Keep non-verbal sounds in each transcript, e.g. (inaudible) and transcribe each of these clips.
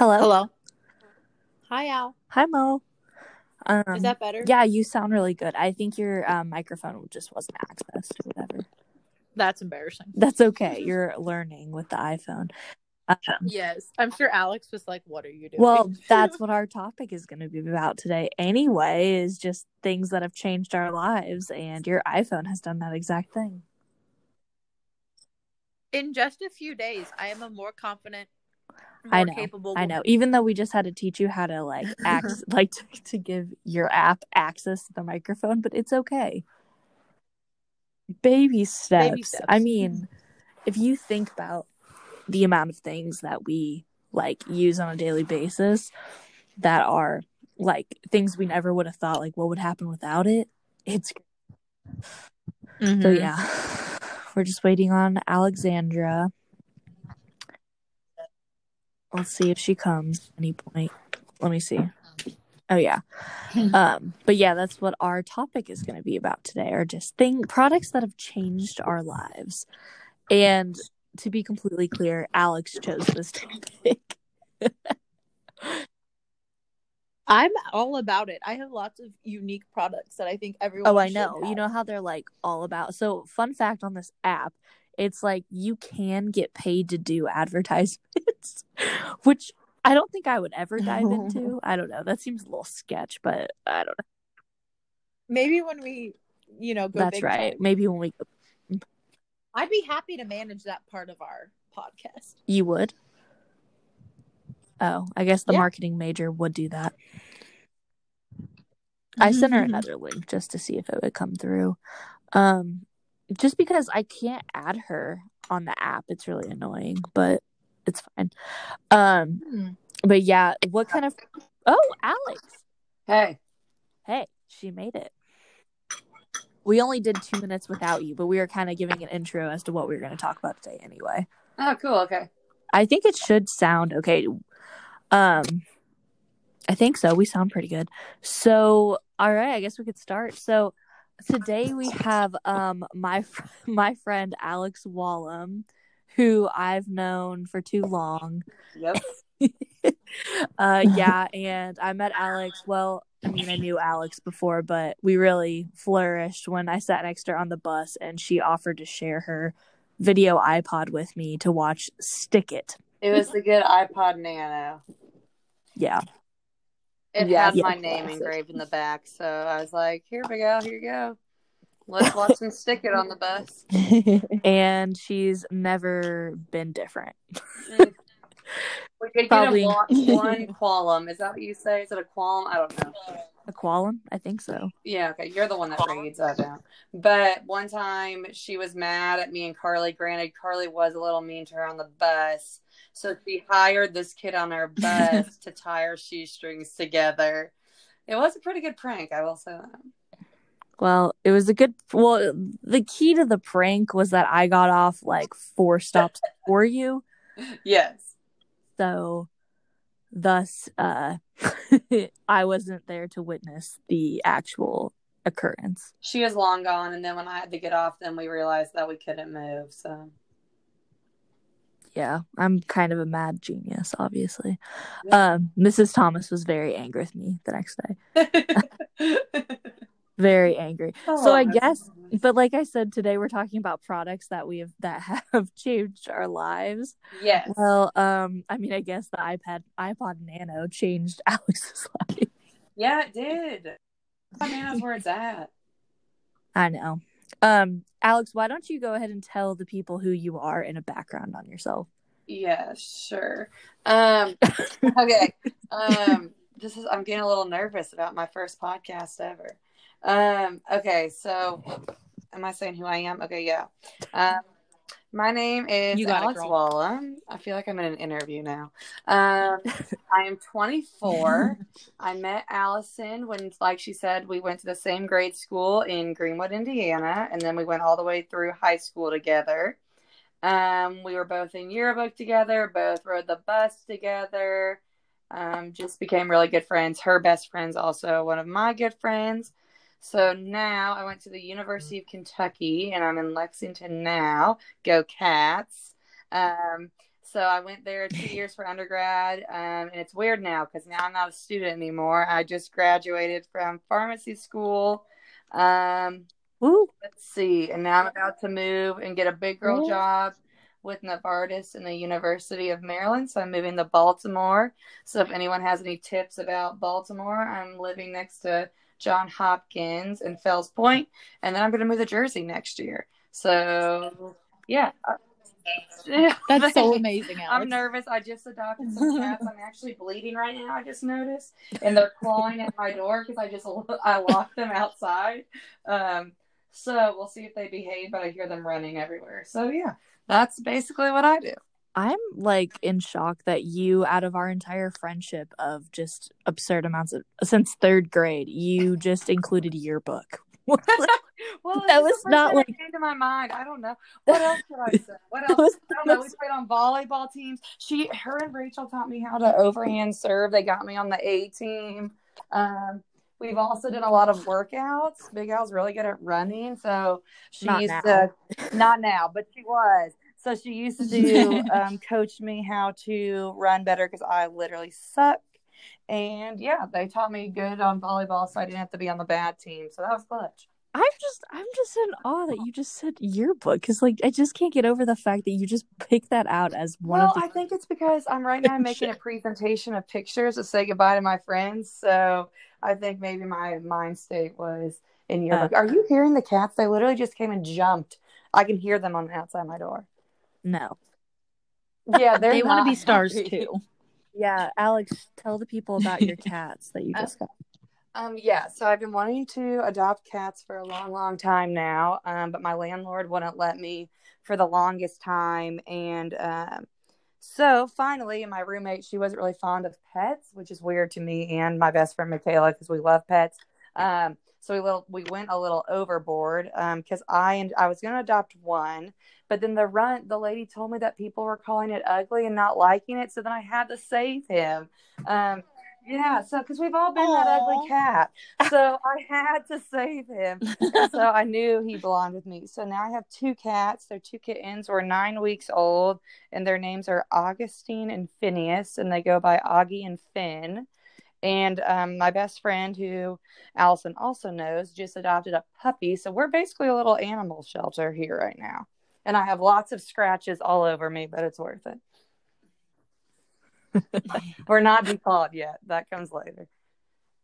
Hello. Hello. Hi, Al. Hi, Mo. Um, Is that better? yeah, you sound really good. I think your um, microphone just wasn't accessed or whatever. That's embarrassing. That's okay. You're (laughs) learning with the iPhone. Um, Yes. I'm sure Alex was like, What are you doing? well, (laughs) that's what our topic is going to be about today. Anyway, is just things that have changed our lives, and your iPhone has done that exact thing. in just a few days, I am a more confident, more I know, capable. I know. Even though we just had to teach you how to like act, (laughs) like to, to give your app access to the microphone, but it's okay. Baby steps. steps. I mean, (laughs) if you think about the amount of things that we like use on a daily basis that are like things we never would have thought like what would happen without it, it's so Mhm. yeah. (sighs) We're just waiting on Alexandra. Let's see if she comes at any point. Let me see. Oh yeah. (laughs) Um but yeah, that's what our topic is going to be about today are just thing products that have changed our lives. And to be completely clear, Alex chose this (laughs) topic. I'm all about it. I have lots of unique products that I think everyone. Oh, I know. You know how they're like all about. So, fun fact on this app, it's like you can get paid to do advertisements, (laughs) which I don't think I would ever dive (laughs) into. I don't know. That seems a little sketch, but I don't know. Maybe when we, you know, go. That's right. time. Maybe when we I'd be happy to manage that part of our podcast. you would. Oh, I guess the Yeah. marketing major would do that. I sent her (laughs) another link just to see if it would come through. Um just because I can't add her on the app, it's really annoying, but it's fine. Um Hmm. but yeah, what kind of Oh, Alex. Hey. Hey, she made it. We only did 2 minutes without you, but we were kind of giving an intro as to what we were going to talk about today anyway. Oh, cool. Okay. I think it should sound okay. Um I think so. We sound pretty good. So, all right, I guess we could start. So, today we have um my fr- (laughs) my friend Alex Wallum who I've known for too long. Yep. (laughs) uh yeah, and I met Alex, well, I mean, I knew Alex before, but we really flourished when I sat next to her on the bus and she offered to share her video iPod with me to watch Stick It. It was the good iPod Nano. Yeah. It Yeah, had yeah, my name classic. engraved in the back, so I was like, "Here we go, here you go. Let's watch some stick it on the bus." (laughs) and she's never been different. (laughs) Mm. We could Probably- get a one, (laughs) one qualm. Is that what you say? Is it a qualm? I don't know. A qualm? I think so. Yeah, okay. You're the one that reads. I don't. But one time she was mad at me and Carly. Granted, Carly was a little mean to her on the bus. So she hired this kid on our (laughs) bus to tie our shoestrings together. It was a pretty good prank, I will say that. Well, it was a good. Well, the key to the prank was that I got off like four stops before you, (laughs) Yes. so thus, uh, (laughs) I wasn't there to witness the actual occurrence. She was long gone, and then when I had to get off, then we realized that we couldn't move. So Yeah, I'm kind of a mad genius, obviously. Um, Mrs. Thomas was very angry with me the next day. (laughs) Very angry. So I guess But like I said today, we're talking about products that we have that (laughs) have changed our lives. yes. Well, um, I mean, I guess the iPad iPod Nano changed (laughs) Alex's life. yeah, it did. iPod Nano's where it's at. I know. Um, Alex, why don't you go ahead and tell the people who you are and a background on yourself? Yeah, sure. Um, (laughs) okay. Um, this is I'm getting a little nervous about my first podcast ever. Um, okay, so am I saying who I am? Okay, yeah. Um, my name is You got Alex. Wallum. I feel like I'm in an interview now. Um, (laughs) I am 24. I met Allison when, like she said, we went to the same grade school in Greenwood, Indiana, and then we went all the way through high school together. Um, we were both in yearbook together, both rode the bus together. Um, just became really good friends. Her best friend's also one of my good friends. So now I went to the University of Kentucky and I'm in Lexington now. Go Cats. Um, So I went there two (laughs) years for undergrad, um, and it's weird now because now I'm not a student anymore. I just graduated from pharmacy school. Um, let's see, and now I'm about to move and get a big girl Cool. job with Novartis in the University of Maryland. So I'm moving to Baltimore. So if anyone has any tips about Baltimore, I'm living next to John Hopkins in Fells Point, and then I'm going to move to Jersey next year. So yeah. Yeah. That's (laughs) so amazing, Alex. I'm nervous. I just adopted some (laughs) cats. I'm actually bleeding right now. I just noticed, and they're clawing at my door because I just I locked them outside. Um, so we'll see if they behave. But I hear them running everywhere. So yeah, that's basically what I do. I'm like in shock that you, out of our entire friendship of just absurd amounts of since third grade, you just included yearbook. (laughs) (laughs) well, That was not like- came to my mind. I don't know what else could I (laughs) say. What else? I don't know. We played on volleyball teams. She, her, and Rachel taught me how to overhand serve. They got me on the A team. Um, we've also done a lot of workouts. Big Al's really good at running, so she Not used now. to. Not now, but she was. So she used to (laughs) um, coach me how to run better because I literally suck. And yeah, they taught me good on volleyball, so I didn't have to be on the bad team. So that was clutch. I'm just I'm just in awe that you just said yearbook because like I just can't get over the fact that you just picked that out as one well, of the I think it's because I'm right now (laughs) making a presentation of pictures to say goodbye to my friends. So I think maybe my mind state was in yearbook. Are you hearing the cats? They literally just came and jumped. I can hear them on the outside my door. No. Yeah, (laughs) they're they want to be stars too. Yeah, Alex, tell the people about your (laughs) cats that you just got. Um, yeah, so I've been wanting to adopt cats for a long, long time now, um, but my landlord wouldn't let me for the longest time. And um, so finally, my roommate, she wasn't really fond of pets, which is weird to me and my best friend Michaela because we love pets. Um, so we little, we went a little overboard because I and I was going to adopt one, but then the run the lady told me that people were calling it ugly and not liking it, so then I had to save him. Um, yeah, so because we've all been that ugly cat, so (laughs) I had to save him. So I knew he belonged with me. So now I have two cats. They're two kittens. We're nine weeks old, and their names are Augustine and Phineas, and they go by Augie and Finn. And um, my best friend, who Allison also knows, just adopted a puppy. So we're basically a little animal shelter here right now. And I have lots of scratches all over me, but it's worth it. (laughs) We're not declawed yet. That comes later.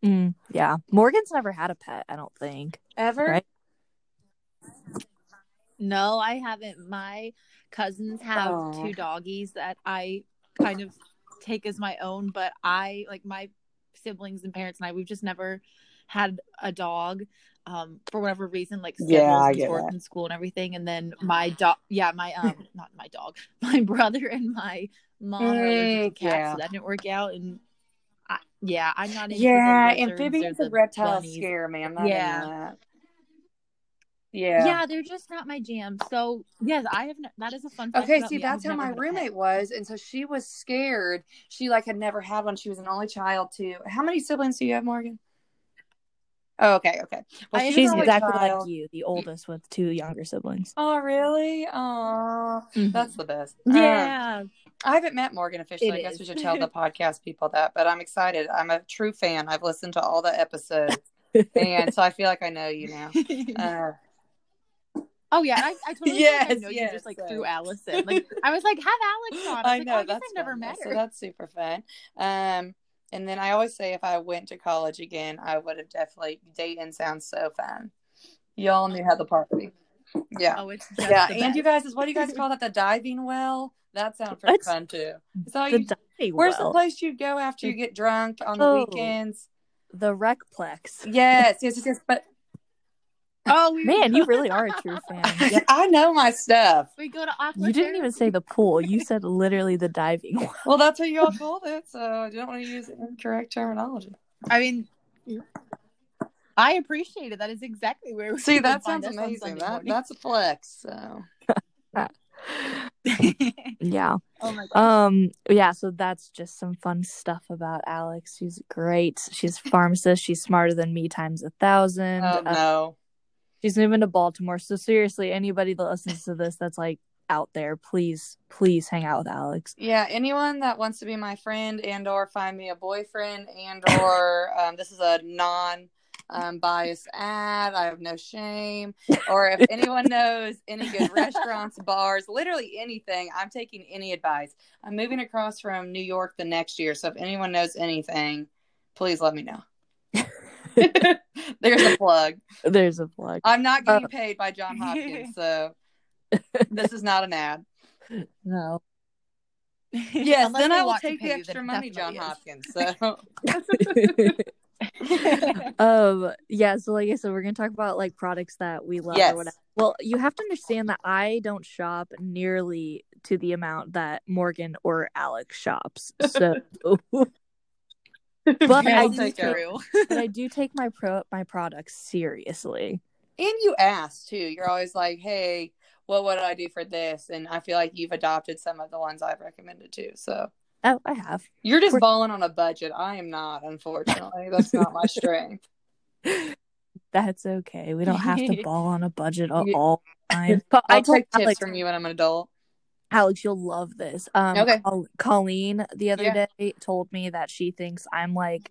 Mm, yeah, Morgan's never had a pet. I don't think. Ever? Right. No, I haven't. My cousins have Aw. two doggies that I kind of take as my own, but I like my siblings and parents and I we've just never had a dog um for whatever reason like Yeah, I and get work and school and everything and then my dog yeah my um (laughs) not my dog (laughs) my brother and my mom are allergic to Mm, cats yeah. so that didn't work out and I, yeah I'm not into Yeah, amphibians and reptiles bunnies. scare me. I'm not Yeah. Into that. Yeah. yeah. they're just not my jam so yes I have n- that is a fun fact Okay, about see, me. That's how never my had roommate was, and so she was scared. She like had never had one. She was an only child too. How many siblings do you have, Morgan? Oh, okay, okay. Well, I She's exactly child. like you, the oldest with two younger siblings. Oh, really? Oh, Mhm. that's the best. Um, yeah I haven't met Morgan officially. It I guess is. we should tell the (laughs) podcast people that, but I'm excited. I'm a true fan. I've listened to all the episodes, (laughs) and so I feel like I know you now. (laughs) Uh, Oh yeah, I, I totally Yes, yes, I know you just like so- through Allison. (laughs) Like I was like, have Alex on. I, I was know like, oh, I that's I've never fun, met her. So that's super fun. Um, and then I always say if I went to college again, I would have definitely Dayton sounds so fun. Y'all knew how the party. Yeah. oh, it's yeah. the And you best. guys what do you guys call that? The diving well? That sounds pretty What's- fun too. So The you, diving where's the place you'd go after you get drunk on the Oh. weekends? the Recplex. Yes, yes, yes, yes. But Oh, we Man, you really are a (laughs) true fan. yeah, I know my stuff. we go to Aqua. You didn't even say the pool. You (laughs) said literally the diving well. Well, that's what you all (laughs) called it, so I don't want to use incorrect terminology. I mean, I appreciate it. That is exactly where. we See, that sounds amazing. That that's a flex. So Yeah. oh my. Um. Yeah. So that's just some fun stuff about Alex. She's great. She's a pharmacist. She's smarter than me times a thousand. oh Uh, no. She's moving to Baltimore. So seriously, anybody that listens to this that's like out there, please, please hang out with Alex. Yeah, anyone that wants to be my friend and or find me a boyfriend and or (laughs) um, this is a non um, biased ad. I have no shame. Or if (laughs) anyone knows any good restaurants, bars, literally anything, I'm taking any advice. I'm moving across from New York the next year, so if anyone knows anything, please let me know. (laughs) There's a plug. There's a plug. I'm not getting paid by John Hopkins, (laughs) so this is not an ad. No. Yes, Unless then I will take the extra then money, John definitely Hopkins. So (laughs) um yeah so like i said we're gonna talk about like products that we love Yes. or whatever well you have to understand that i don't shop nearly to the amount that morgan or alex shops so (laughs) but i do take (laughs) but i do take my pro my products seriously and you ask too. You're always like, "Hey, what would I do for this?" And I feel like you've adopted some of the ones I've recommended too. So oh i have you're just We're- balling on a budget. I am not, unfortunately. That's not my strength. (laughs) that's okay we don't have to ball on a budget all, all the time I'll i take tips alex, from you when I'm an adult. Alex you'll love this um Okay. Col- colleen the other Yeah. day told me that she thinks i'm like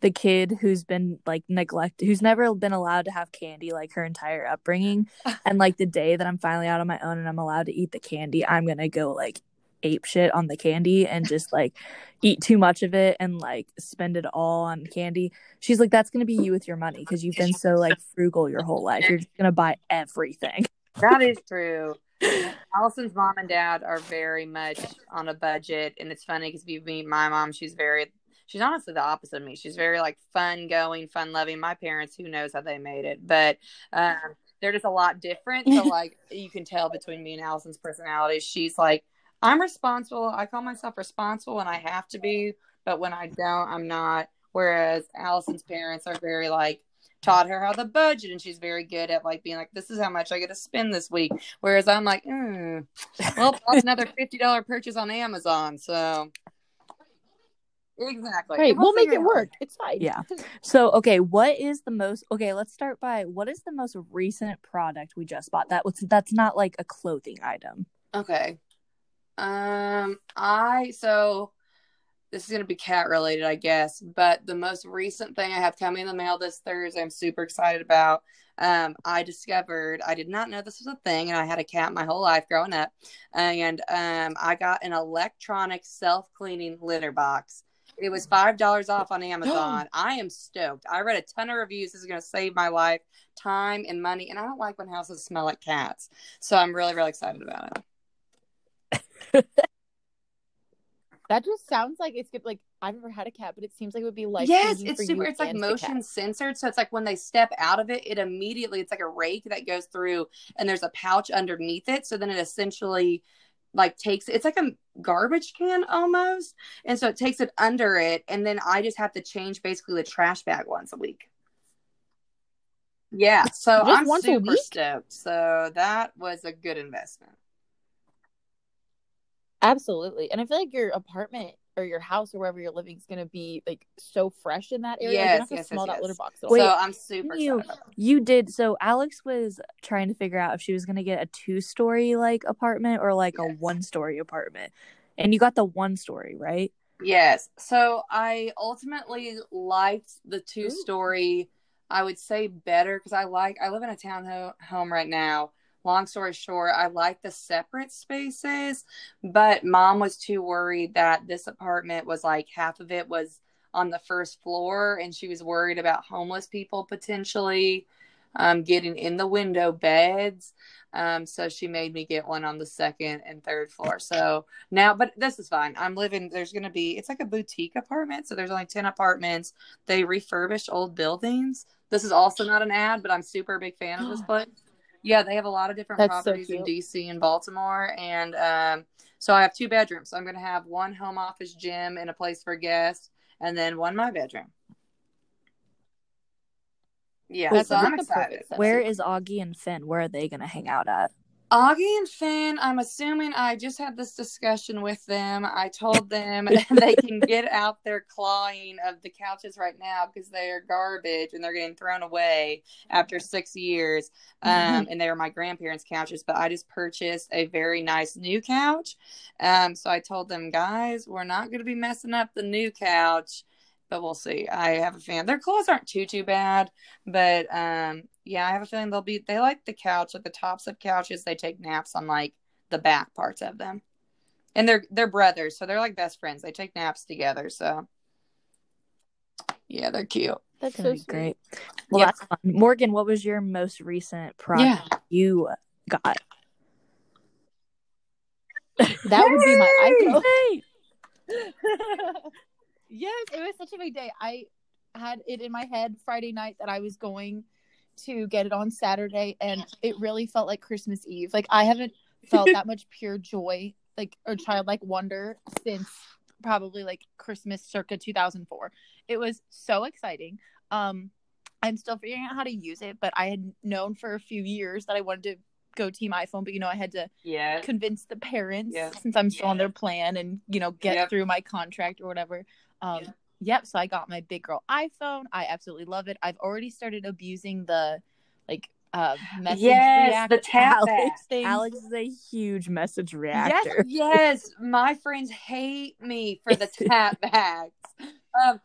the kid who's been like neglected who's never been allowed to have candy like her entire upbringing (laughs) and like the day that i'm finally out on my own and i'm allowed to eat the candy i'm gonna go like ape shit on the candy and just (laughs) like eat too much of it and like spend it all on candy she's like that's gonna be you with your money because you've been so like frugal your whole life you're just gonna buy everything That is true. Allison's mom and dad are very much on a budget, and it's funny because if you meet my mom, she's very, she's honestly the opposite of me. She's very like fun going, fun loving. My parents, who knows how they made it, but um, they're just a lot different. So (laughs) like you can tell between me and Allison's personalities. She's like, I'm responsible. I call myself responsible when I have to be, but when I don't, I'm not. Whereas Allison's parents are very like taught her how to budget and she's very good at like being like this is how much i get to spend this week whereas i'm like mm, well that's another $50 purchase on amazon so exactly Right, we'll make figure it out. work. It's fine. Yeah. (laughs) So, okay, what is the most okay, let's start by what is the most recent product we just bought that was that's not like a clothing item. okay um i so this is going to be cat related i guess but the most recent thing i have coming in the mail this thursday i'm super excited about um, I discovered I did not know this was a thing, and I had a cat my whole life growing up. And um, I got an electronic self cleaning litter box. It was five dollars off on (gasps) Amazon. I am stoked. I read a ton of reviews. This is going to save my life, time, and money. And I don't like when houses smell like cats, so I'm really, really excited about it. (laughs) That just sounds like it's good. Like I've never had a cat, but it seems like it would be like yes, it's super. It's like motion censored, so it's like when they step out of it, it immediately it's like a rake that goes through, and there's a pouch underneath it. So then it essentially like takes it's like a garbage can almost, and so it takes it under it, and then I just have to change basically the trash bag once a week. Yeah, so Just I'm once a super week? stoked. So that was a good investment. Absolutely, and I feel like your apartment or your house or wherever you're living is going to be like so fresh in that area. Yes, you don't yes, smell yes, that litter box. at Wait, so I'm super you- excited. You did so Alex was trying to figure out if she was going to get a two-story like apartment or like a one-story apartment. And you got the one story, right? Yes. So I ultimately liked the two story, I would say better because I like, I live in a town ho- home right now. Long story short, I like the separate spaces, but mom was too worried that this apartment was like half of it was on the first floor and she was worried about homeless people potentially um, getting in the window beds. Um, so she made me get one on the second and third floor. So now, but this is fine. I'm living, there's going to be, it's like a boutique apartment. So there's only 10 apartments. They refurbish old buildings. This is also not an ad, but I'm super big fan of this (gasps) place. Yeah, they have a lot of different That's so properties in. DC and Baltimore. And um, so I have two bedrooms. So I'm going to have one home office gym and a place for guests, and then one my bedroom. Yeah, That's so I'm excited. Where is Augie and Finn? Where are they going to hang out at? Augie and Finn, I'm assuming I just had this discussion with them. I told them (laughs) (laughs) they can get out their clawing of the couches right now because they are garbage and they're getting thrown away after six years. Um, (laughs) and they were my grandparents' couches, but I just purchased a very nice new couch. Um, so I told them, guys, we're not going to be messing up the new couch but we'll see. I have a fan. Their clothes aren't too too bad, but um, yeah, I have a feeling they'll be. They like the couch, like the tops of couches. They take naps on like the back parts of them, and they're they're brothers, so they're like best friends. They take naps together, so yeah, they're cute. That's gonna so be sweet. great. Well, yep. that's fun. Morgan, what was your most recent project yeah. you got? That would be my iPhone. (laughs) yes, it was such a big day. I had it in my head Friday night that I was going to get it on Saturday, and it really felt like Christmas Eve. Like I haven't felt that (laughs) much pure joy, like or childlike wonder since probably like Christmas circa 2004. It was so exciting. Um, I'm still figuring out how to use it, but I had known for a few years that I wanted to go team iPhone, but you know, I had to yeah. convince the parents yeah. since I'm still yeah. on their plan and you know, get yep. through my contract or whatever. Um, yeah. Yep. So I got my big girl iPhone. I absolutely love it. I've already started abusing the like uh message yes, react- the tap Alex, Alex is a huge message reactor. Yes, yes. My friends hate me for the (laughs) tap backs. Um,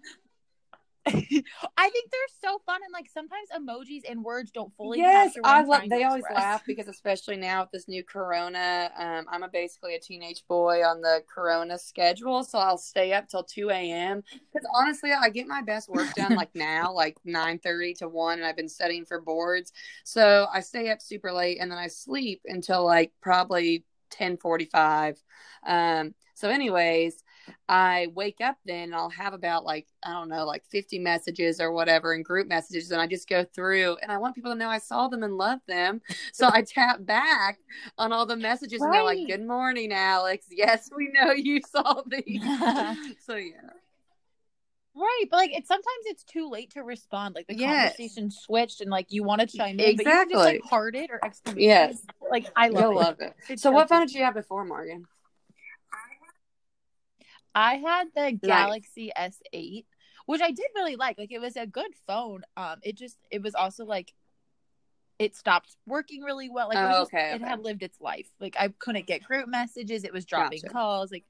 (laughs) I think they're so fun and like sometimes emojis and words don't fully. Yes, I love. They always laugh because especially now with this new Corona, um, I'm a basically a teenage boy on the Corona schedule, so I'll stay up till two a.m. Because honestly, I get my best work done like (laughs) now, like nine thirty to one, and I've been studying for boards, so I stay up super late and then I sleep until like probably ten forty five. Um, so, anyways, I wake up then and I'll have about like, I don't know, like 50 messages or whatever in group messages. And I just go through and I want people to know I saw them and love them. (laughs) So I tap back on all the messages right. and they're like, Good morning, Alex. (laughs) Yes, we know you saw these. (laughs) so, yeah. Right, but like it's sometimes it's too late to respond. Like the yes. conversation switched, and like you want to chime in, exactly. but you just like heart it or exclamation. Yes, like I love You'll it. love it. It's so, what phone did you have before, Morgan? I had the nice. Galaxy S8, which I did really like. Like it was a good phone. Um, it just it was also like it stopped working really well. Like it, oh, just, okay, it had lived its life. Like I couldn't get group messages. It was dropping gotcha. calls. Like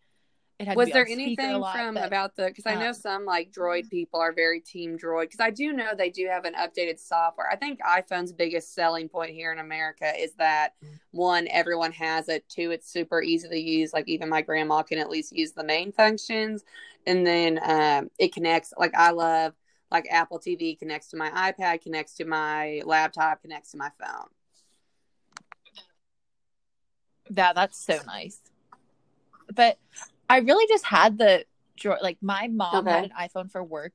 was there anything lot, from but, about the because i know um, some like droid people are very team droid because i do know they do have an updated software. I think iphone's biggest selling point here in america is that one everyone has it two it's super easy to use like even my grandma can at least use the main functions and then um, it connects like i love like apple tv connects to my ipad connects to my laptop connects to my phone. Yeah that's so nice. But I really just had the like my mom okay. had an iPhone for work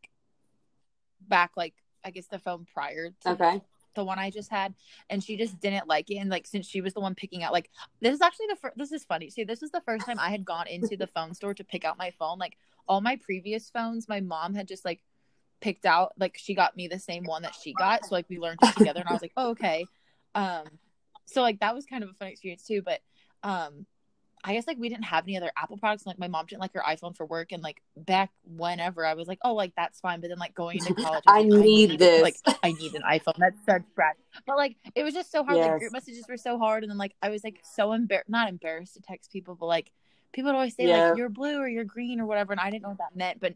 back like I guess the phone prior to okay. the one I just had and she just didn't like it and like since she was the one picking out like this is actually the first this is funny see this is the first time I had gone into the phone store to pick out my phone like all my previous phones my mom had just like picked out like she got me the same one that she got so like we learned it together and I was like oh okay um so like that was kind of a fun experience too but um I guess like we didn't have any other Apple products. And, like my mom didn't like her iPhone for work, and like back whenever I was like, oh, like that's fine. But then like going into (laughs) college, I, like, need I this. Like I need an iPhone. That's such bad. But like it was just so hard. Yes. Like group messages were so hard, and then like I was like so embarrassed, not embarrassed to text people, but like people would always say yeah. like you're blue or you're green or whatever, and I didn't know what that meant, but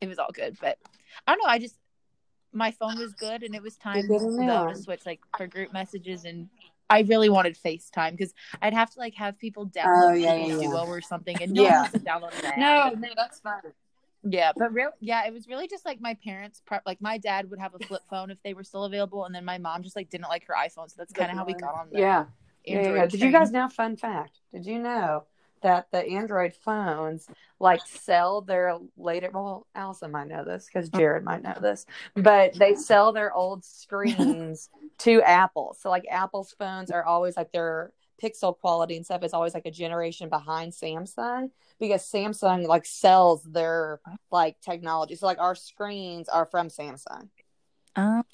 it was all good. But I don't know. I just my phone was good, and it was time though to switch like for group messages and I really wanted FaceTime because I'd have to like have people download oh, yeah, yeah, yeah. Duo or something, and no yeah. one to download that. No, no, that's fine. Yeah, but real, yeah, it was really just like my parents. Like my dad would have a flip phone if they were still available, and then my mom just like didn't like her iPhone, so that's kind of how we got on. The yeah. yeah, yeah. Did you guys know? Fun fact: Did you know that the Android phones like sell their later well Allison might know this because Jared might know this, but they sell their old screens (laughs) to Apple. So like Apple's phones are always like their pixel quality and stuff is always like a generation behind Samsung because Samsung like sells their like technology. So like our screens are from Samsung. Um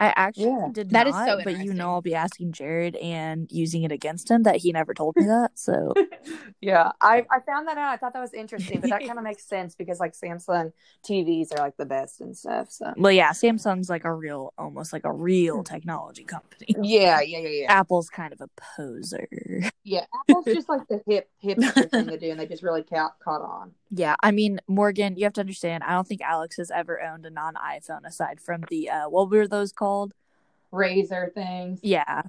I actually Yeah. did That not, is so but you know I'll be asking Jared and using it against him that he never told me that. So (laughs) Yeah, I, I found that out. I thought that was interesting, but that (laughs) kind of makes sense because like Samsung TVs are like the best and stuff. So well yeah, Samsung's like a real almost like a real technology company. (laughs) yeah, yeah, yeah, yeah. Apple's kind of a poser. Yeah, Apple's just like the hip hip thing to do, and they just really caught caught on. Yeah, I mean, Morgan, you have to understand, I don't think Alex has ever owned a non iPhone aside from the uh what were those called? Razr things. Yeah.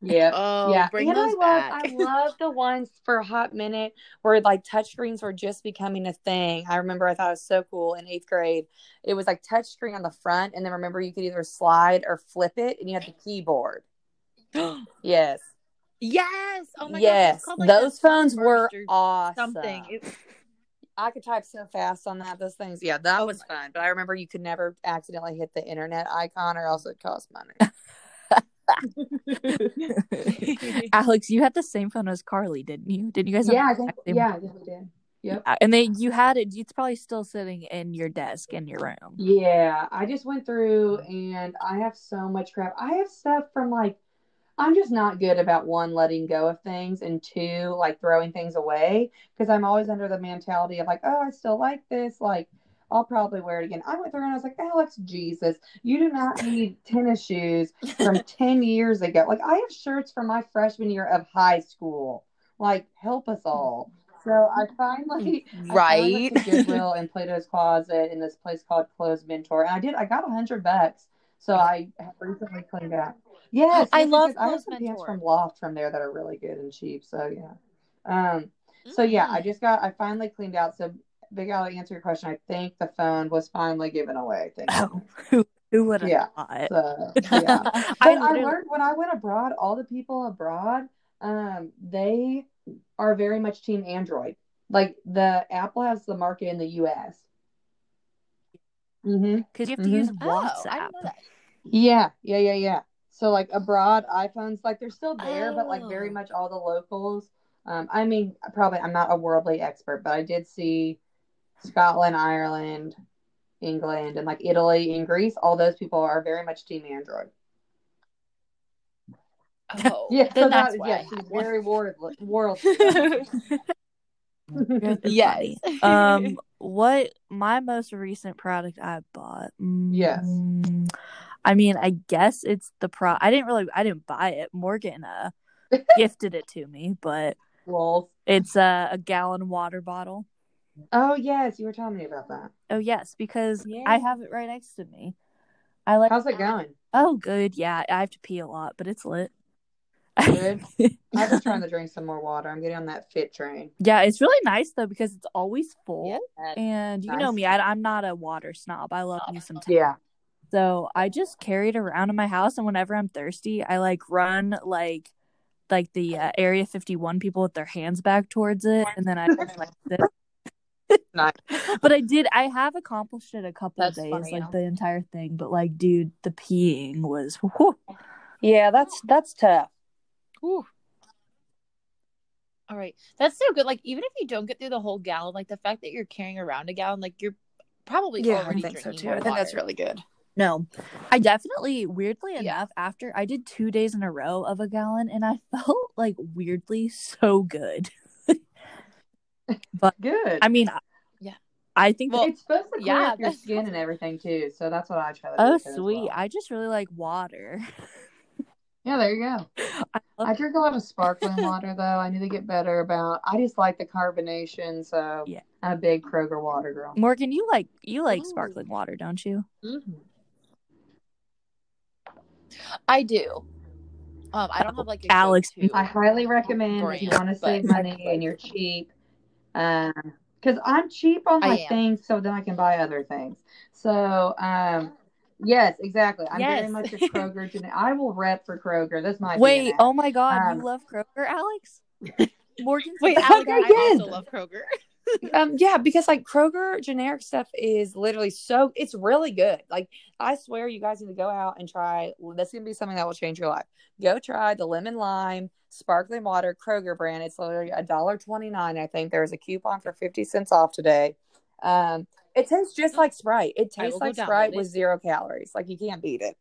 Yeah. Oh, yeah, bring and those I love back. I (laughs) love the ones for a hot minute where like touchscreens were just becoming a thing. I remember I thought it was so cool in eighth grade. It was like touchscreen on the front, and then remember you could either slide or flip it, and you had the keyboard. (gasps) Yes, yes. Oh my yes, gosh. it's called, like, those phones were Sunburst awesome. Something. It- I could type so fast on that. Those things, yeah, that Oh was my- fun. But I remember you could never accidentally hit the internet icon, or else it cost money. (laughs) (laughs) Alex, you had the same phone as Carly, didn't you? Didn't you guys have yeah, I think. exact same- Yeah, I think we did. Yep. Yeah, And then you had it, it's probably still sitting in your desk in your room. Yeah, I just went through mm. and I have so much crap. I have stuff from like, I'm just not good about one, letting go of things, and two, like throwing things away because I'm always under the mentality of like, oh, I still like this. Like, I'll probably wear it again. I went through and I was like, Alex, Jesus, you do not need tennis shoes from (laughs) 10 years ago. Like, I have shirts from my freshman year of high school. Like, help us all. So I (laughs) finally, I finally Right. went to Goodwill (laughs) and Plato's Closet in this place called Clothes Mentor, and I did. I got a hundred bucks, so I have recently cleaned out. Yes, I yes, love I have some pants from Loft from there that are really good and cheap. So yeah, um, so yeah, I just got. I finally cleaned out. So Big Al, to answer your question, I think the phone was finally given away. Thank you. Oh, who, who would have Yeah. thought? So yeah. I (laughs) But I learned when I went abroad, all the people abroad, um, they are very much team Android. Like the Apple has the market in the US. Mm-hmm. Because you have to Mhm. use Oh, I WhatsApp. didn't know that. Yeah, yeah, yeah, yeah. So like abroad, iPhones like they're still there, but like very Oh. much all the locals. Um, I mean, probably I'm not a worldly expert, but I did see Scotland, Ireland, England, and like Italy and Greece. All those people are very much team Android. Oh, (laughs) Yeah, so that's that, why yeah, she's very world world. (laughs) You're (laughs) yes. Um, what my most recent product I bought? Yes. Mm, I mean, I guess it's the pro. I didn't really, I didn't buy it. Morgan uh (laughs) gifted it to me, but Wolf. it's a, a gallon water bottle. Oh yes, you were telling me about that. Oh yes, because Yeah. I have it right next to me. I like. How's it going? Oh, good. Yeah, I have to pee a lot, but it's lit. Good. (laughs) I've been trying to drink some more water. I'm getting on that fit train. yeah, it's really nice though because it's always full. Yeah. And you know me, I, I'm not a water snob. I love me some tea. Yeah. So I just carry it around in my house, and whenever I'm thirsty, I like run like like the uh, Area 51 people with their hands back towards it, and then I just like (laughs) sit. Nice. (laughs) But I did. I have accomplished it a couple That's days, funny, like yeah. the entire thing. But like, dude, the peeing was. whew. Yeah, that's that's tough. Whew. All right. That's so good. Like, even if you don't get through the whole gallon, like the fact that you're carrying around a gallon, like you're probably yeah, already drinking think that's really good. No, I definitely, weirdly Yeah. enough, after I did two days in a row of a gallon, and I (laughs) felt like weirdly so good. (laughs) But good. I mean, Yeah. I think. Well, it's supposed to clear yeah, up your skin and everything too. So that's what I try to do. oh, with it as sweet! well. I just really like water. (laughs) Yeah, there you go. I love I drink a lot of sparkling water though. I need to get better about. I just like the carbonation, so Yeah. I'm a big Kroger water girl. Morgan, you like you like Ooh. sparkling water, don't you? Mhm. I do. Um, I don't have like a Alex. I highly recommend if you want to save money and you're cheap. Um, because I'm cheap on my things, so then I can buy other things. So, um, yes, exactly. I'm very much a Kroger. gen- I will rep for Kroger. That's my Wait, DNA. oh my god, Um, you love Kroger, Alex? (laughs) Morgan's Wait, like, Alex, Kroger I again. also love Kroger. Um, yeah, because like Kroger generic stuff is literally so it's really good. Like I swear you guys need to go out and try That's gonna be something that will change your life. Go try the lemon lime sparkling water Kroger brand. It's literally a dollar twenty nine, I think. There's a coupon for fifty cents off today. Um It tastes just like Sprite. It tastes like Sprite it. with zero calories. Like you can't beat it.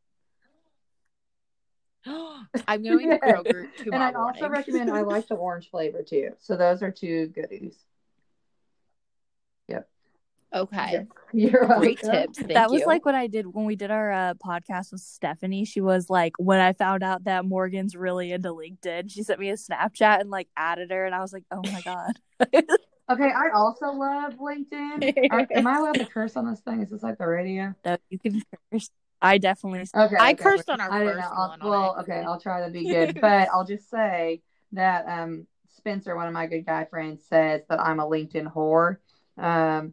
(gasps) I'm going to. (laughs) Kroger And I also recommend. I like the orange flavor too. So those are two goodies. Okay. (laughs) You're Great welcome. tips. Thank that was you. like what I did when we did our uh, podcast with Stephanie. She was like, when I found out that Morgan's really into LinkedIn, she sent me a Snapchat and like added her, and I was like, oh my god. (laughs) Okay, I also love LinkedIn. Are- am I allowed to curse on this thing? Is this like the radio? No, you can curse. I definitely. Okay. I okay. cursed on our I didn't first know. I'll- one. well, okay, I'll try to be good, (laughs) but I'll just say that um, Spencer, one of my good guy friends, says that I'm a LinkedIn whore um,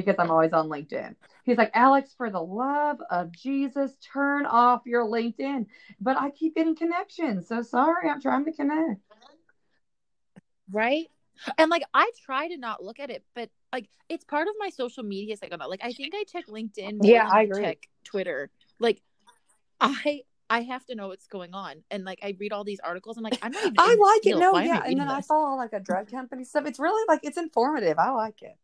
because I'm always on LinkedIn. He's like, Alex, for the love of Jesus, turn off your LinkedIn. But I keep getting connections, so sorry, I'm trying to connect. right? And like I try to not look at it, but like it's part of my social media cycle. now. Like I think I check LinkedIn more Yeah, than I I, agree. check Twitter. Like I I have to know what's going on, and like I read all these articles. I'm like, I'm not (laughs) even. I like it. No, yeah, and reading then I this? follow like a drug company stuff. It's really like it's informative. I like it.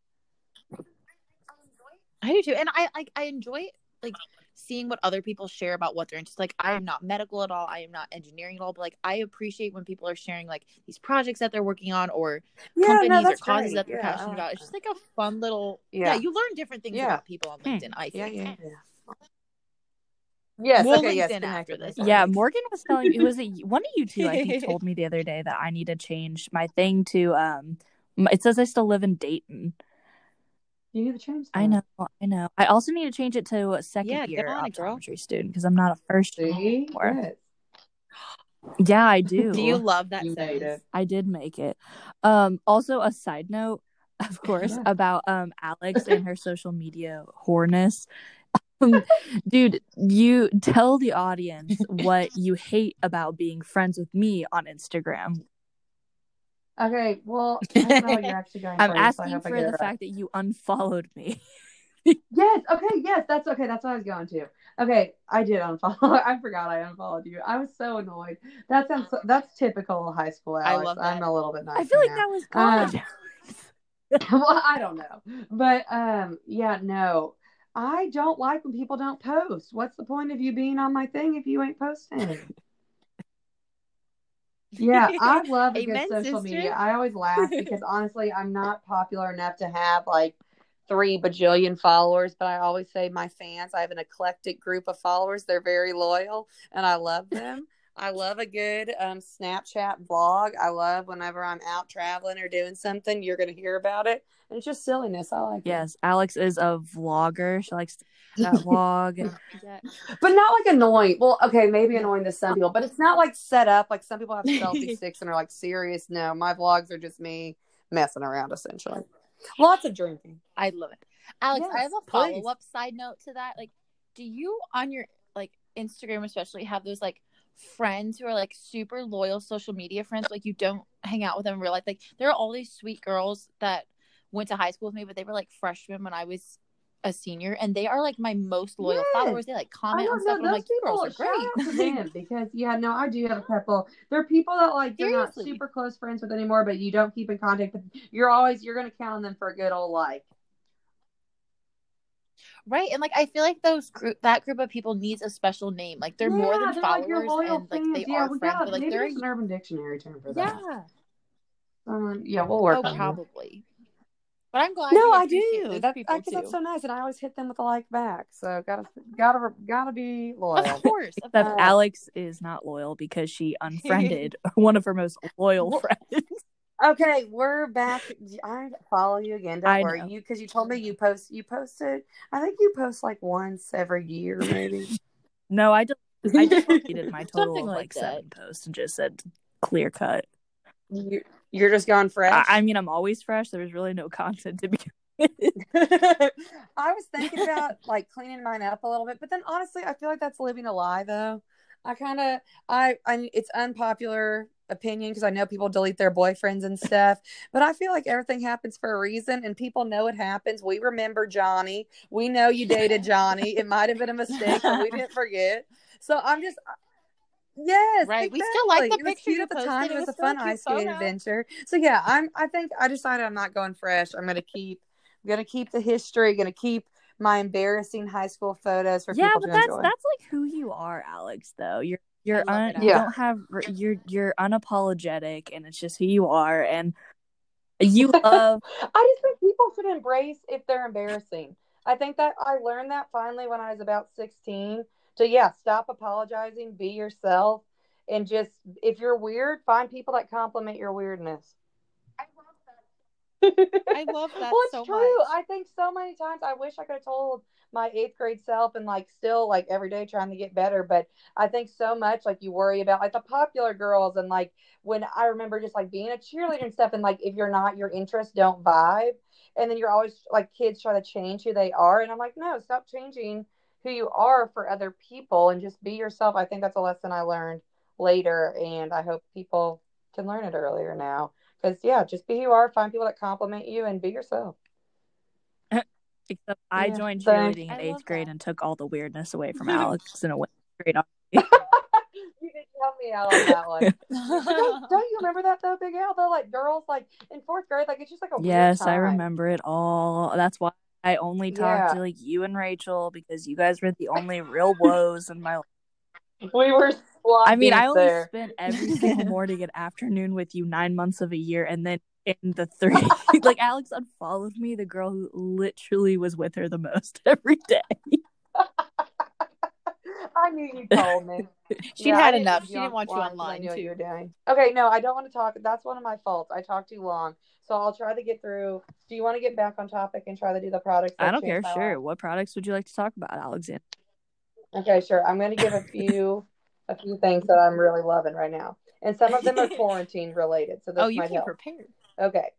I do too, and I like I enjoy like seeing what other people share about what they're interested. Like I am not medical at all. I am not engineering at all. But like I appreciate when people are sharing like these projects that they're working on or companies or causes that they're passionate about. It's just like a fun little yeah. Yeah. you learn different things Yeah. about people on Hmm. LinkedIn. I Yeah, think. yeah, yeah. Yes, We'll okay, yes, after this. Yeah, Morgan was telling me it was a, (laughs) one of you two. I think told me the other day that I need to change my thing to um. It says I still live in Dayton. You need to change that. I know, I know. I also need to change it to a second Yeah, get year on it, girl. optometry student because I'm not a first year anymore. Yes. (gasps) Yeah, I do. Do you love that You it. I did make it. Um, also a side note, (laughs) of course, Yeah. about um Alex and her (laughs) social media whoreness. Um, Dude, you tell the audience (laughs) what you hate about being friends with me on Instagram. Okay, well, (laughs) I don't know. You're actually going I'm first. asking I for the right. fact that you unfollowed me. Yes. Okay. Yes. That's okay. That's what I was going to. Okay. I did unfollow. (laughs) I forgot I unfollowed you. I was so annoyed. That sounds. So, that's typical high school. I Alex. love I'm a little bit nicer I feel like now. that was Um, (laughs) well, I don't know, but um, yeah, no, I don't like when people don't post. What's the point of you being on my thing if you ain't posting? Yeah, (laughs) I love a good social sister. media. I always laugh because (laughs) honestly, I'm not popular enough to have like three bajillion followers, but I always say my fans, I have an eclectic group of followers. They're very loyal and I love them. I love a good um, Snapchat vlog. I love whenever I'm out traveling or doing something, you're going to hear about it. And it's just silliness. I like it. yes, Alex is a vlogger. She likes that (laughs) vlog. But not like annoying. Well, okay, maybe annoying to some people, but it's not like set up. Like some people have (laughs) selfie sticks and are like serious. No, my vlogs are just me messing around essentially. Lots of drinking. I love it. Alex, I have a follow up side note to that. Like, do you on your like Instagram especially have those like friends who are like super loyal social media friends? Like you don't hang out with them in real life. Like there are all these sweet girls that went to high school with me, but they were like freshmen when I was a senior, and they are like my most loyal Yes. followers. They like comment on stuff. And I'm Those like, you girls are shout out to (laughs) great. because yeah, no, I do have a couple. There are people that like they're not super close friends with anymore, but you don't keep in contact. But you're always you're gonna count on them for a good old like. Right, and like I feel like those group that group of people needs a special name. Like they're more than they're followers, like loyal and like fans. they yeah, are we friends. got But like they're there's an urban dictionary term for that. yeah. Um, yeah, we'll work Oh, on that. probably. But I'm glad. No, I do. those That, people I, 'cause too. that's so nice, and I always hit them with a like back. So gotta, gotta, gotta be loyal. Of course. Of Except Uh, Alex is not loyal because she unfriended (laughs) one of her most loyal Well- friends. Okay, we're back. I follow you again. Don't I worry, know. you because you told me you post. You posted. I think you post like once every year, maybe. (laughs) No, I just I just deleted my (laughs) total Something of like like seven posts and just said clear cut. you're, you're just going fresh. I, I mean, I'm always fresh. There was really no content to be. (laughs) I was thinking about like cleaning mine up a little bit, but then honestly, I feel like that's living a lie. Though I kind of, I, I, it's unpopular opinion because I know people delete their boyfriends and stuff, but I feel like everything happens for a reason, and people know it happens. We remember Johnny. We know you dated (laughs) Johnny. It might have been a mistake, but we didn't forget. So I'm just. Uh, yes, Right, we still like the exactly. It was picture cute you at the time. It It was, was a fun cute ice skating adventure. So yeah, I'm. I think I decided I'm not going fresh. I'm going to keep I'm gonna keep the history. Gonna keep my embarrassing high school photos for yeah, people but to that's enjoy. that's like who you are, Alex. Though you're you're I un- you Alex. don't have you're you're unapologetic, and it's just who you are, and you (laughs) love. I just think people should embrace if they're embarrassing. I think that I learned that finally when I was about 16 to, yeah, stop apologizing, be yourself, and just, if you're weird, find people that compliment your weirdness. I love that (laughs) well, it's so true. much. I think so many times I wish I could have told my eighth grade self and like still like every day trying to get better. But I think so much like you worry about like the popular girls and like when I remember just like being a cheerleader and stuff and like if you're not your interests don't vibe and then you're always like kids try to change who they are and I'm like no stop changing who you are for other people and just be yourself. I think that's a lesson I learned later and I hope people can learn it earlier now. Because yeah, just be who you are, find people that compliment you, and be yourself. (laughs) Except I Yeah, joined same. cheerleading in eighth grade that. and took all the weirdness away from (laughs) Alex, in a went straight on. (laughs) you did help me out on that one. Don't, don't you remember that though, Big Al? Though, like girls, like in fourth grade, like it's just like a weird Yes, I remember it all. That's why I only talked Yeah. to like you and Rachel because you guys were the only real woes in my life. We were. squad I mean, I deep only there. spent (laughs) every single morning and afternoon with you nine months of a year, and then in the three, (laughs) like Alex unfollowed me, the girl who literally was with her the most (laughs) every day. I knew you told me. She'd Yeah, had enough. She didn't want you online 'cause I online knew what too. you were doing. Okay, no, I don't want to talk. That's one of my faults. I talked too long, so I'll try to get through. Do you want to get back on topic and try to do the products? I don't care. Sure. life? What products would you like to talk about, Alexander? Okay, sure. I'm going to give a few a few things that I'm really loving right now, and some of them are (laughs) quarantine related. So this Oh, you might help. prepared. Okay,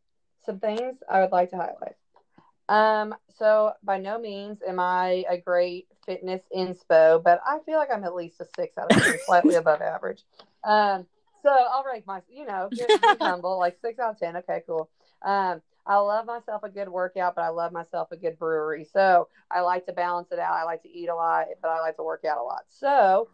some things I would like to highlight. Um, so by no means am I a great fitness inspo, but I feel like I'm at least a six out of ten, slightly above (laughs) average. Um, so I'll rank my, you know, (laughs) humble, like six out of ten. Okay, cool. Um, I love myself a good workout, but I love myself a good brewery. So I like to balance it out. I like to eat a lot, but I like to work out a lot. So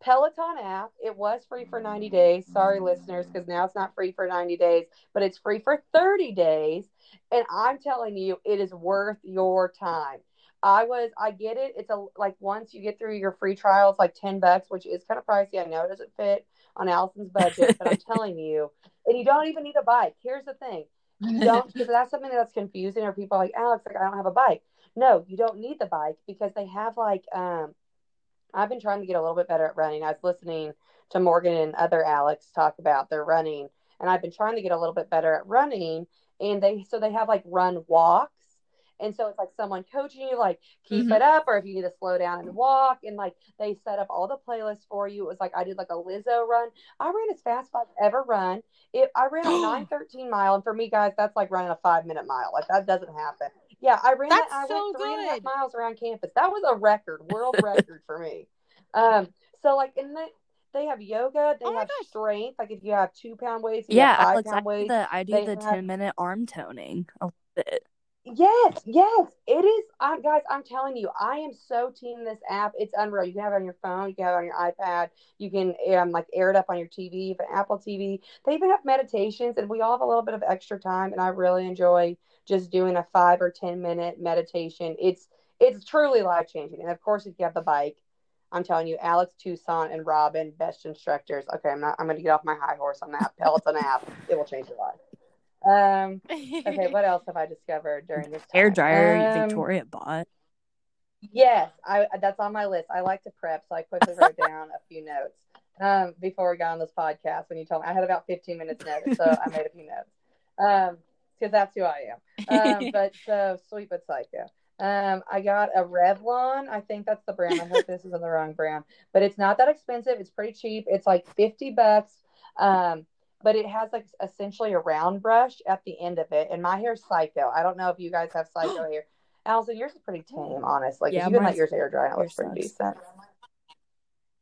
Peloton app, it was free for 90 days. Sorry, listeners, because now it's not free for 90 days, but it's free for 30 days. And I'm telling you, it is worth your time. I was, I get it. It's a like once you get through your free trial, it's like 10 bucks, which is kind of pricey. I know it doesn't fit on Allison's budget, but I'm (laughs) telling you, and you don't even need a bike. Here's the thing (laughs) don't, that's something that's confusing, or people like, Alex, like, I don't have a bike. No, you don't need the bike because they have like, um, I've been trying to get a little bit better at running. I was listening to Morgan and other Alex talk about their running, and I've been trying to get a little bit better at running. And they so they have like run walks, and so it's like someone coaching you, like keep Mhm. it up, or if you need to slow down and walk, and like they set up all the playlists for you. It was like I did like a Lizzo run. I ran as fast as I've ever run. It I ran a (gasps) nine thirteen mile, and for me guys, that's like running a five minute mile. Like that doesn't happen. Yeah, I ran That's that. I so went three and a half good. miles around campus. That was a record, world record for me. Um, so like in the they have yoga, they Oh have gosh. strength. Like if you have two pound weights, you Yeah, have five Alex, I pound do weights. the I do the have- ten minute arm toning. I love it. Yes, yes, it is. I, guys, I'm telling you, I am so team this app. It's unreal. You can have it on your phone, you can have it on your iPad, you can um, like air it up on your TV, an Apple TV. They even have meditations, and we all have a little bit of extra time. And I really enjoy just doing a five or ten minute meditation. It's it's truly life changing. And of course, if you have the bike, I'm telling you, Alex Toussaint and Robin, best instructors. Okay, I'm not. I'm going to get off my high horse on that Peloton app. It will change your life. Um. Okay, (laughs) what else have I discovered during this time? Hair dryer Um, Victoria bought. Yes, I that's on my list. I like to prep, so I quickly wrote (laughs) down a few notes um, before we got on this podcast. When you told me, I had about 15 minutes notice, so I made a few notes um, because that's who I am. Um, (laughs) but so sweet but psycho. Um, I got a Revlon. I think that's the brand. I hope this isn't the wrong brand, but it's not that expensive. It's pretty cheap. It's like 50 bucks. Um, but it has like essentially a round brush at the end of it. And my hair's psycho. I don't know if you guys have psycho (gasps) hair. Allison, yours is pretty tame, honestly. Yeah, you can let yours air dry it looks pretty decent.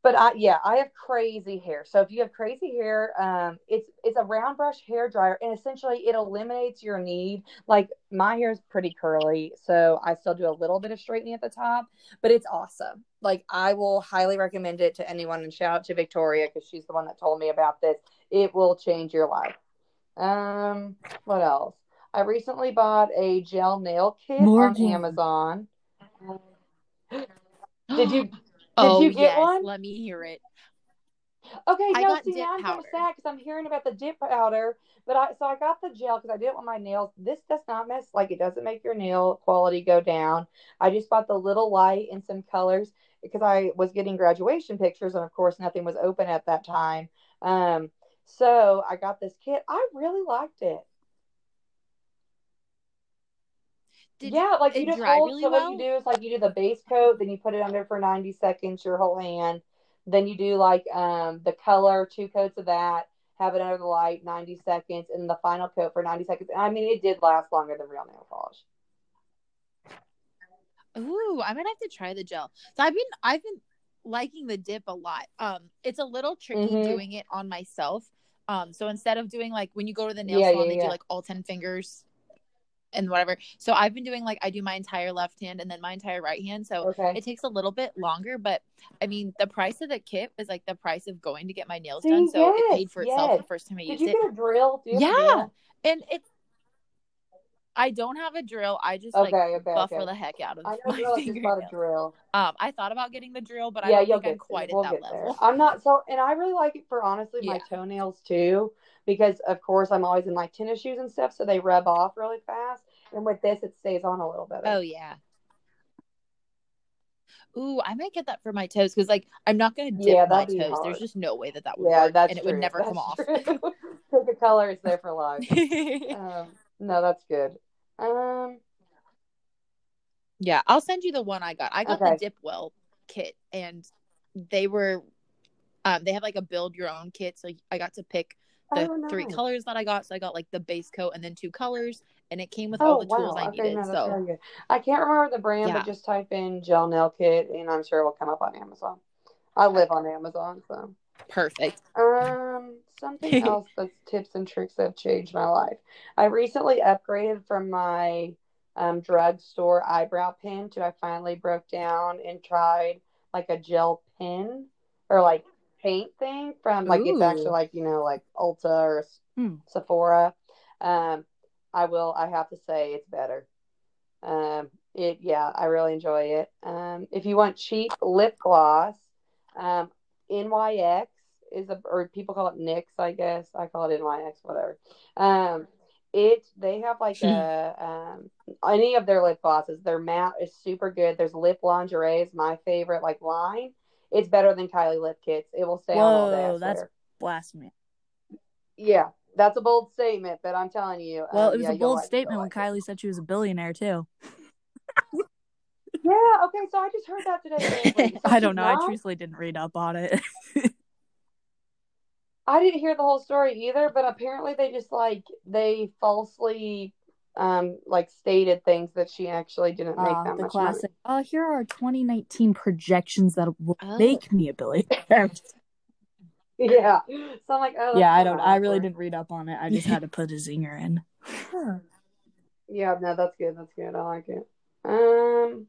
But I yeah, I have crazy hair. So if you have crazy hair, um, it's it's a round brush hair dryer, and essentially it eliminates your need. Like my hair is pretty curly, so I still do a little bit of straightening at the top, but it's awesome. Like I will highly recommend it to anyone, and shout out to Victoria because she's the one that told me about this. It will change your life. Um, what else? I recently bought a gel nail kit Morgan. on Amazon. (gasps) Did you? Did oh, you get yes. one? Let me hear it. Okay, I no, got see dip now I'm kind of sad because I'm hearing about the dip powder, but I so I got the gel because I didn't want my nails. This does not mess like it doesn't make your nail quality go down. I just bought the little light and some colors because I was getting graduation pictures and of course nothing was open at that time. Um, so I got this kit. I really liked it. Did yeah, like you just hold. really so well? what you do is like you do the base coat, then you put it under for ninety seconds, your whole hand. Then you do like um the color, two coats of that, have it under the light, ninety seconds, and the final coat for ninety seconds. I mean, it did last longer than real nail polish. Ooh, I might have to try the gel. So I've been I've been liking the dip a lot. Um, it's a little tricky Mhm. doing it on myself. Um, so instead of doing like when you go to the nail Yeah, salon, yeah, they yeah. do like all ten fingers and whatever. So I've been doing like I do my entire left hand and then my entire right hand. So Okay. it takes a little bit longer, but I mean the price of the kit is like the price of going to get my nails See, done. So it paid for itself yes. the first time I Did used you it. get a drill? Do you have a Yeah. drill? And it's I don't have a drill. I just like Okay, okay, buffer okay. the heck out of I (laughs) my a girl that just bought a fingernails. drill. Um, I thought about getting the drill, but I yeah, don't you'll think I'm get quite we'll at that there. level. I'm not so, and I really like it for honestly my toenails too, because of course I'm always in like tennis shoes and stuff, so they rub off really fast. And with this, it stays on a little better. Oh yeah. Ooh, I might get that for my toes because like I'm not gonna dip Yeah, my toes. hard. There's just no way that that would Yeah, work, that's and it true. would never that's come off. true. (laughs) Pick a color, is there for (laughs) life. Um, no, that's good. Um, yeah, I'll send you the one I got. I got Okay. the Dipwell kit, and they were, um, they have like a build your own kit. So I got to pick the oh, three nice. colors that I got. So I got like the base coat and then two colors, and it came with Oh all the tools. I Okay, needed. no, so. I can't remember the brand, Yeah. but just type in gel nail kit, and I'm sure it will come up on Amazon. I live on Amazon, so. Perfect. Um, something (laughs) else that's tips and tricks that have changed my life. I recently upgraded from my um, drugstore eyebrow pen to I finally broke down and tried like a gel pen or like paint thing from like it's actually like you know like Ulta or Hmm. Sephora. Um, I will. I have to say it's better. Um, it yeah, I really enjoy it. Um, if you want cheap lip gloss, um, NYX is a or people call it NYX, I guess. I call it NYX, whatever. Um, it they have like a (laughs) um any of their lip glosses. Their matte is super good. There's lip lingerie is my favorite like line. It's better than Kylie lip kits. It will stay on all day. That's blasphemy. Yeah, that's a bold statement, but I'm telling you. Well, um, it was yeah, a bold like statement when like it. Kylie said she was a billionaire too. Yeah, okay, so I just heard that today. So (laughs) I don't know. I truthfully didn't read up on it. (laughs) I didn't hear the whole story either, but apparently they just like they falsely um like stated things that she actually didn't make Ah, that the much classic. Uh, here are 2019 projections that will Oh. make me a billionaire. (laughs) (laughs) Yeah. So I'm like, oh yeah, I don't. I really didn't read up on it. I just had to put a zinger in. Yeah, no, that's good. That's good. I like it. Um,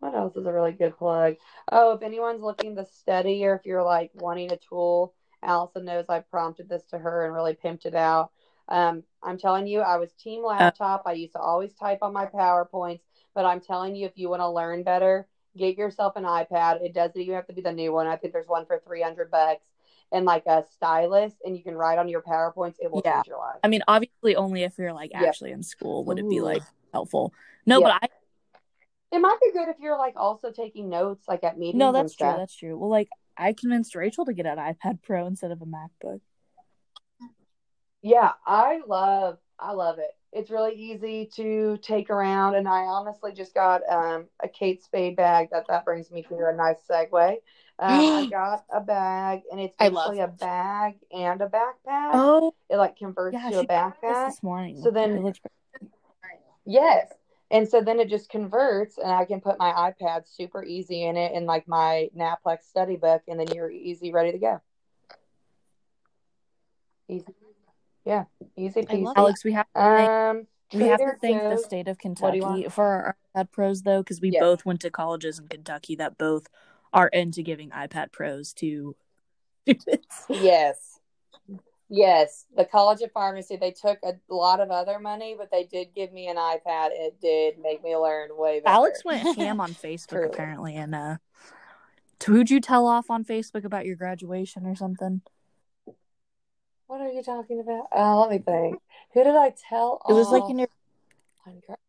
what else is a really good plug? Oh, if anyone's looking to study or if you're like wanting a tool, Allison knows I prompted this to her and really pimped it out. Um, I'm telling you, I was team laptop. I used to always type on my PowerPoints, but I'm telling you, if you want to learn better, get yourself an iPad. It doesn't even have to be the new one. I think there's one for 300 bucks and like a stylus, and you can write on your PowerPoints. It will Yeah. change your life. I mean, obviously, only if you're like Yep. actually in school would it be like helpful. No, Yeah. but I It might be good if you're like also taking notes, like at meetings no, that's true. That's true. Well, like I convinced Rachel to get an iPad Pro instead of a MacBook. Yeah, I love I love it. It's really easy to take around, and I honestly just got um, a Kate Spade bag. That that brings me to a nice segue. Um, I (gasps) got a bag, and it's actually a bag and a backpack. Oh, It like converts yeah, to a she got this backpack. this morning. So then- Yes. And so then it just converts, and I can put my iPad super easy in it, and like my Naplex study book, and then you're easy, ready to go. Easy, yeah, easy peasy. Alex, we have Um, we have to thank the state of Kentucky for our iPad Pros though, because we Yes. both went to colleges in Kentucky that both are into giving iPad Pros to (laughs) students. Yes. Yes, the College of Pharmacy. They took a lot of other money, but they did give me an iPad. It did make me learn way better. Alex went ham on (laughs) Facebook apparently, and uh, who'd you tell off on Facebook about your graduation or something? What are you talking about? Uh, let me think. Who did I tell? Off? It was like in your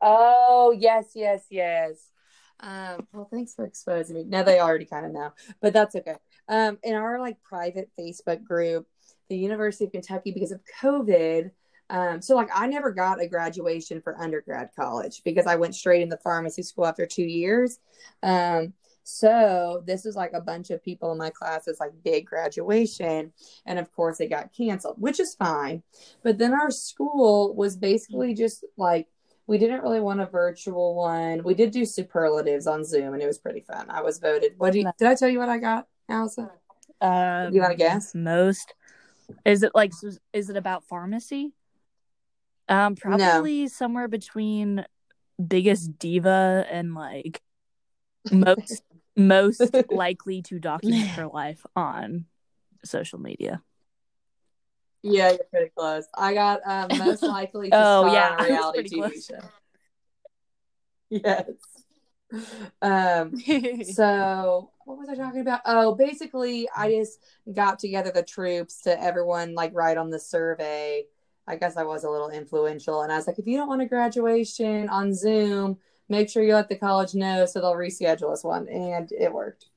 Oh yes, yes, yes. Um, well, thanks for exposing me. No, they already kind of know, but that's okay. Um, in our like private Facebook group, the University of Kentucky, because of COVID, um, so like I never got a graduation for undergrad college because I went straight into pharmacy school after two years. Um, so this was like a bunch of people in my class. like big graduation, and of course it got canceled, which is fine. But then our school was basically just like we didn't really want a virtual one. We did do superlatives on Zoom, and it was pretty fun. I was voted. What do you, did I tell you what I got, Allison? uh, You wanna guess? Most is it like is it about pharmacy? Um, probably somewhere between biggest diva and like most (laughs) most likely to document (laughs) her life on social media. Yeah, you're pretty close. I got um, most (laughs) likely to Oh, star yeah, on a reality TV close. show. Yes. (laughs) Um, (laughs) so what was I talking about? Oh, basically, I just got together the troops to everyone like write on the survey. I guess I was a little influential, and I was like, if you don't want a graduation on Zoom, make sure you let the college know so they'll reschedule us one, and it worked.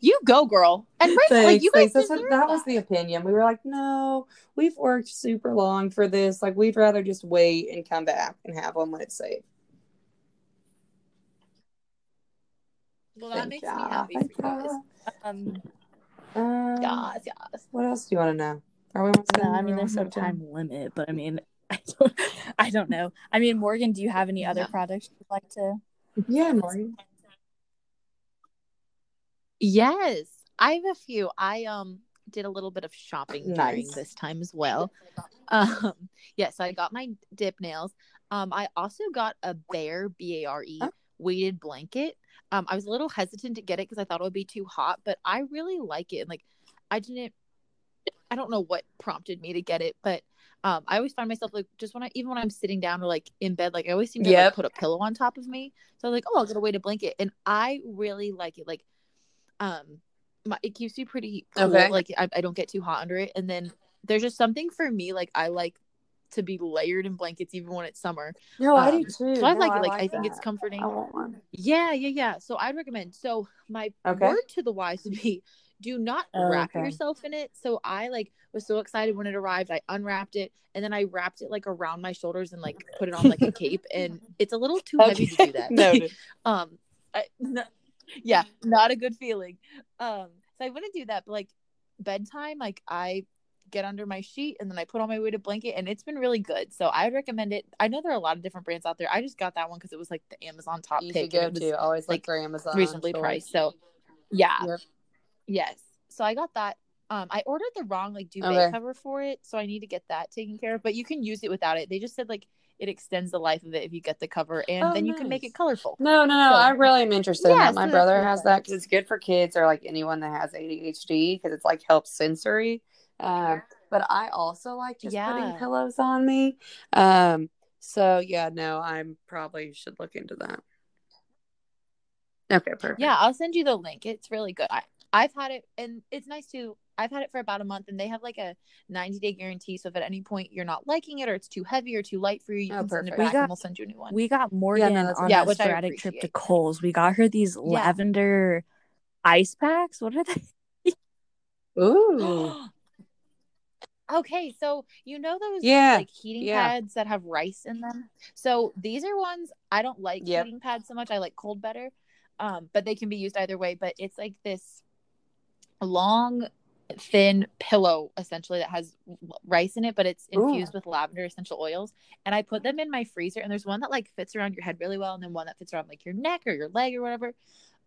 You go, girl. And right, Thanks, like you guys thanks. That's what, deserve that was the opinion. We were like, no, we've worked super long for this. Like, we'd rather just wait and come back and have one when it's safe. Well, that makes ya. me happy Thank for you guys. Um, Um, Yes, yes. What else do you want to know? Are we almost no, done? I mean there's no time limit, but I mean (laughs) I don't, I don't know. I mean, Morgan, do you have any other Yeah. products you'd like to? Yeah, Morgan. Yes, I have a few. I um did a little bit of shopping during this time as well. Um, yes, I got my dip nails. Um, I also got a Bear B A R E weighted blanket. Um, I was a little hesitant to get it because I thought it would be too hot, but I really like it. And like, I didn't, I don't know what prompted me to get it, but um, I always find myself like just when I even when I'm sitting down or like in bed, like I always seem to like put a pillow on top of me. So I'm like, oh, I'll get a weighted blanket, and I really like it. Like, um, my, it keeps me pretty cool. Okay. Like I, I don't get too hot under it, and then there's just something for me. Like I like to be layered in blankets even when it's summer. No, I Um, do too. So I No, like it. Like I think it's comforting. I want one. Yeah, yeah, yeah. So I'd recommend. So my Okay. word to the wise would be do not Oh, wrap okay. yourself in it. So I like was so excited when it arrived. I unwrapped it and then I wrapped it like around my shoulders and like put it on like a (laughs) cape and it's a little too heavy to do that. (laughs) Noted. (laughs) um I, no, yeah, not a good feeling. Um so I wouldn't do that, but like bedtime, like I get under my sheet and then I put on my weighted blanket and it's been really good. So I would recommend it. I know there are a lot of different brands out there. I just got that one because it was like the Amazon top You pick. go to always like, for Amazon. reasonably sure. priced. So yeah. Yep. Yes. So I got that. Um, I ordered the wrong like duvet Okay. cover for it, so I need to get that taken care of. But you can use it without it. They just said like it extends the life of it if you get the cover, and Oh, then you can make it colorful. No, no, no. So- I really am interested in Yeah, that. My so brother has that because it's good for kids or like anyone that has ADHD because it's like helps sensory. Um, but I also like just putting pillows on me. Um, so yeah, no, I'm probably should look into that. Okay, perfect. Yeah, I'll send you the link. It's really good. I I've had it, and it's nice too. I've had it for about a month, and they have like a 90 day guarantee. So if at any point you're not liking it, or it's too heavy or too light for you, you Oh, can send it back, got- and we'll send you a new one. We got Morgan that's on Yeah, a sporadic trip to appreciate. Kohl's. We got her these Yeah. lavender ice packs. What are they? (gasps) (gasps) (gasps) Ooh. Okay, so you know those Yeah, like heating yeah. pads that have rice in them. So these are ones I don't like Yep. heating pads so much. I like cold better. Um, but they can be used either way. But it's like this long, thin pillow essentially that has rice in it, but it's Ooh. infused with lavender essential oils. And I put them in my freezer. And there's one that like fits around your head really well, and then one that fits around like your neck or your leg or whatever.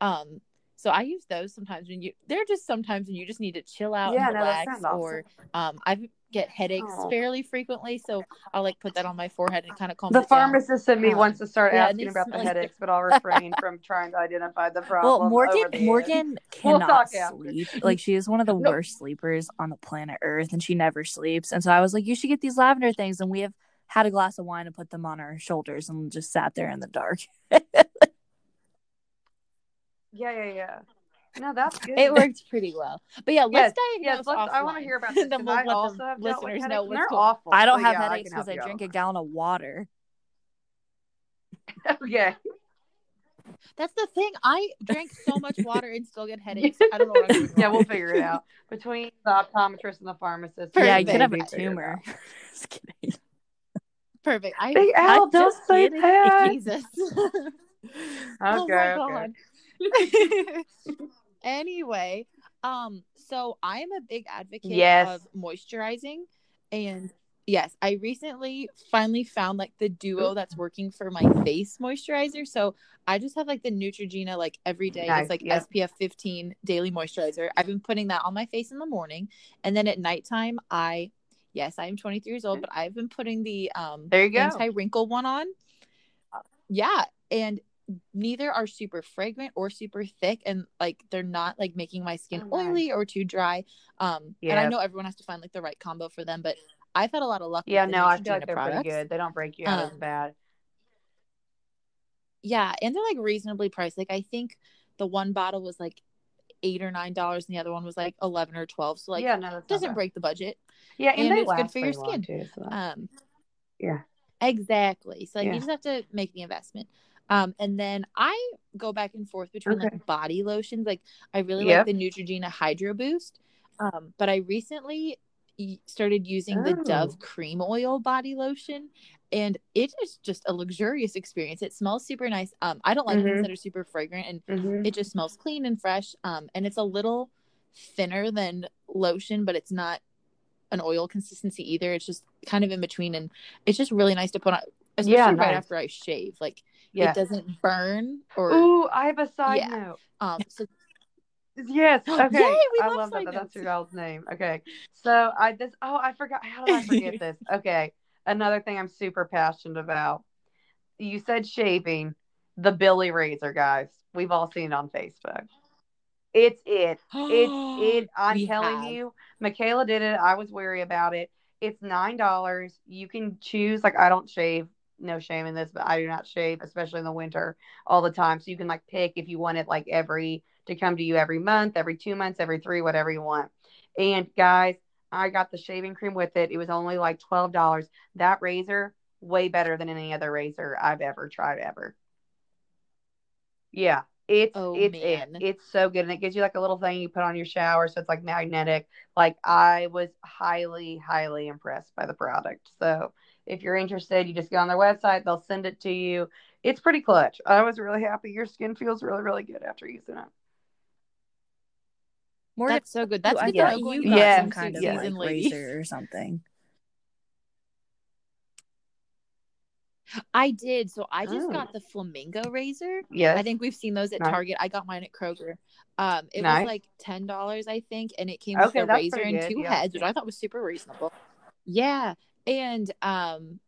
Um, So I use those sometimes when you. They're just sometimes when you just need to chill out Yeah, and no, that relax, awesome. or um, I get headaches Oh. fairly frequently, so I'll like put that on my forehead and kind of calm The it down. pharmacist in me Um, wants to start yeah, asking about the smell like- headaches, but I'll refrain from trying to identify the problem. Well, Morgan over the air. Morgan We'll cannot talk after. sleep. Like she is one of the No. worst sleepers on the planet Earth, and she never sleeps. And so I was like, you should get these lavender things, and we have had a glass of wine and put them on our shoulders and just sat there in the dark. (laughs) Yeah, yeah, yeah. No, that's good. It worked pretty well. But yeah, let's diagnose Yes, let's, I want to hear about (laughs) this. then we'll I also have listeners know what's they're cool. awful. I don't have yeah, headaches because I, you drink a gallon of water. (laughs) Okay. That's the thing. I drank so much (laughs) water and still get headaches. I don't know what I'm yeah, we'll figure it out between the optometrist and the pharmacist. Yeah, you could have a maybe figure it tumor. Just kidding. Perfect. I Big Al, I'm don't just say that. Jesus. Okay, oh my okay. god. (laughs) anyway, um, so I am a big advocate Yes. of moisturizing, and yes, I recently finally found like the duo that's working for my face moisturizer. So I just have like the Neutrogena like every day. Nice, It's like yep. SPF 15 daily moisturizer. I've been putting that on my face in the morning, and then at nighttime, I yes, I am 23 years old, but I've been putting the um There you go. anti wrinkle one on. Yeah, and neither are super fragrant or super thick, and like they're not like making my skin Oh, nice. oily or too dry. Um, and I know everyone has to find like the right combo for them, but I've had a lot of luck. Yeah, with no, I feel like they're products. pretty good. They don't break you out as Um, bad. Yeah, and they're like reasonably priced. Like I think the one bottle was like eight or nine dollars, and the other one was like eleven or twelve. So like, yeah, no, doesn't break the budget. Yeah, and, and it's good for your skin. too. So Um, yeah. Exactly. So like Yeah. you just have to make the investment. Um, and then I go back and forth between Okay. like body lotions. Like I really Yep. like the Neutrogena Hydro Boost. Um, but I recently started using the Oh. Dove Cream Oil body lotion, and it is just a luxurious experience. It smells super nice. Um, I don't like Mhm. things that are super fragrant, and Mhm. it just smells clean and fresh. Um, and it's a little thinner than lotion, but it's not an oil consistency either. It's just kind of in between, and it's just really nice to put on, especially Yeah, right after I shave. Like Yeah. it doesn't burn or Ooh, I have a side Yeah. note. um. So (laughs) Yes. (gasps) Okay. Yay, we I love that. that. That's your girl's name. Okay. So I this oh I forgot how did I forget (laughs) this? Okay. Another thing I'm super passionate about. You said shaving. The Billie Razor, guys. We've all seen it on Facebook. It's it. (gasps) It's it. I'm We telling have. you, Michaela did it. I was wary about it. It's nine dollars. You can choose. Like I don't shave. No shame in this, but I do not shave, especially in the winter, all the time. So you can like pick if you want it like every to come to you every month, every two months, every three, whatever you want. And guys, I got the shaving cream with it. It was only like twelve dollars. That razor, way better than any other razor I've ever tried ever. Yeah, it's Oh, it's man. it. It's so good, and it gives you like a little thing you put on your shower, so it's like magnetic. Like I was highly, highly impressed by the product. So if you're interested, you just go on their website. They'll send it to you. It's pretty clutch. I was really happy. Your skin feels really, really good after using it. Morgan, That's so good. That's I good to thought you got into Yes, some kind of yes. like razor or something. I did. So I just Oh. got the flamingo razor. Yeah. I think we've seen those at Nice. Target. I got mine at Kroger. Um, it Nice. was like ten dollars, I think, and it came with a razor and two yeah. heads, which I thought was super reasonable. Yeah, and um,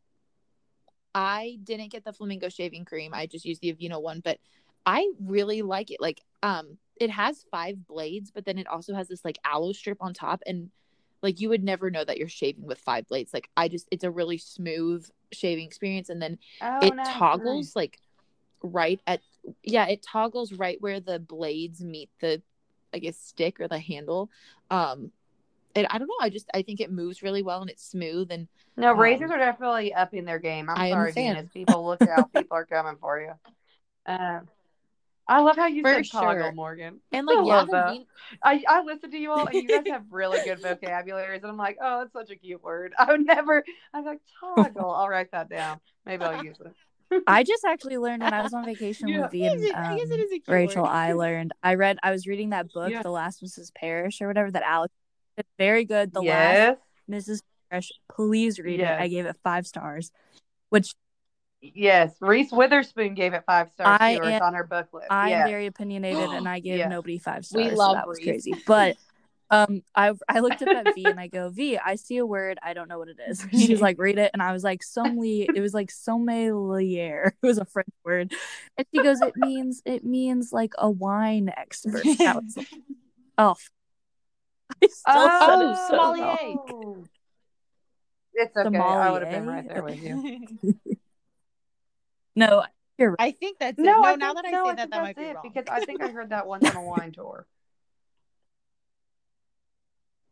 I didn't get the flamingo shaving cream. I just used the Aveeno one, but I really like it. Like, um, it has five blades, but then it also has this like aloe strip on top, and like you would never know that you're shaving with five blades. Like, I just, it's a really smooth shaving experience, and then Oh, it nice, toggles nice. like right at yeah it toggles right where the blades meet the i guess stick or the handle um and i don't know i just i think it moves really well and it's smooth and No, um, razors are definitely upping their game. I'm I sorry. People, look out. (laughs) People are coming for you. Uh, I love how you For said toggle, sure. Morgan. and I like yeah love that. Ven- I, I listen to you all, and you guys have really good (laughs) vocabularies, and I'm like, oh, that's such a cute word. (laughs) I would never. I'm like toggle. I'll write that down. Maybe I'll use it. (laughs) I just actually learned when I was on vacation Yeah. with V I and guess it- I guess it um, is a cute Rachel. word. I learned. I read. I was reading that book, Yeah. The Last Mrs. Parrish, or whatever. That Alex. It's very good. The yes. Last Mrs. Parrish. Please read Yes. it. I gave it five stars, which Yes, Reese Witherspoon gave it five stars I am- on her book list. I'm yes. very opinionated and I (gasps) give Yeah. nobody five stars. We stars. love so that was Reese. crazy. But (laughs) um I I looked up at V and I go, V, I see a word, I don't know what it is. (laughs) She's (laughs) like, read it. And I was like, sommelier it was like sommelier. It was a French word. And she goes, It means it means like a wine expert. I was like, Oh I still said it Oh, so sommelier. wrong. It's okay. I would have been right there with you. No, you're right. I think that's it. No, No, I now think, that I no, say I that, that might that's be it wrong. because I think I heard that once on a wine tour.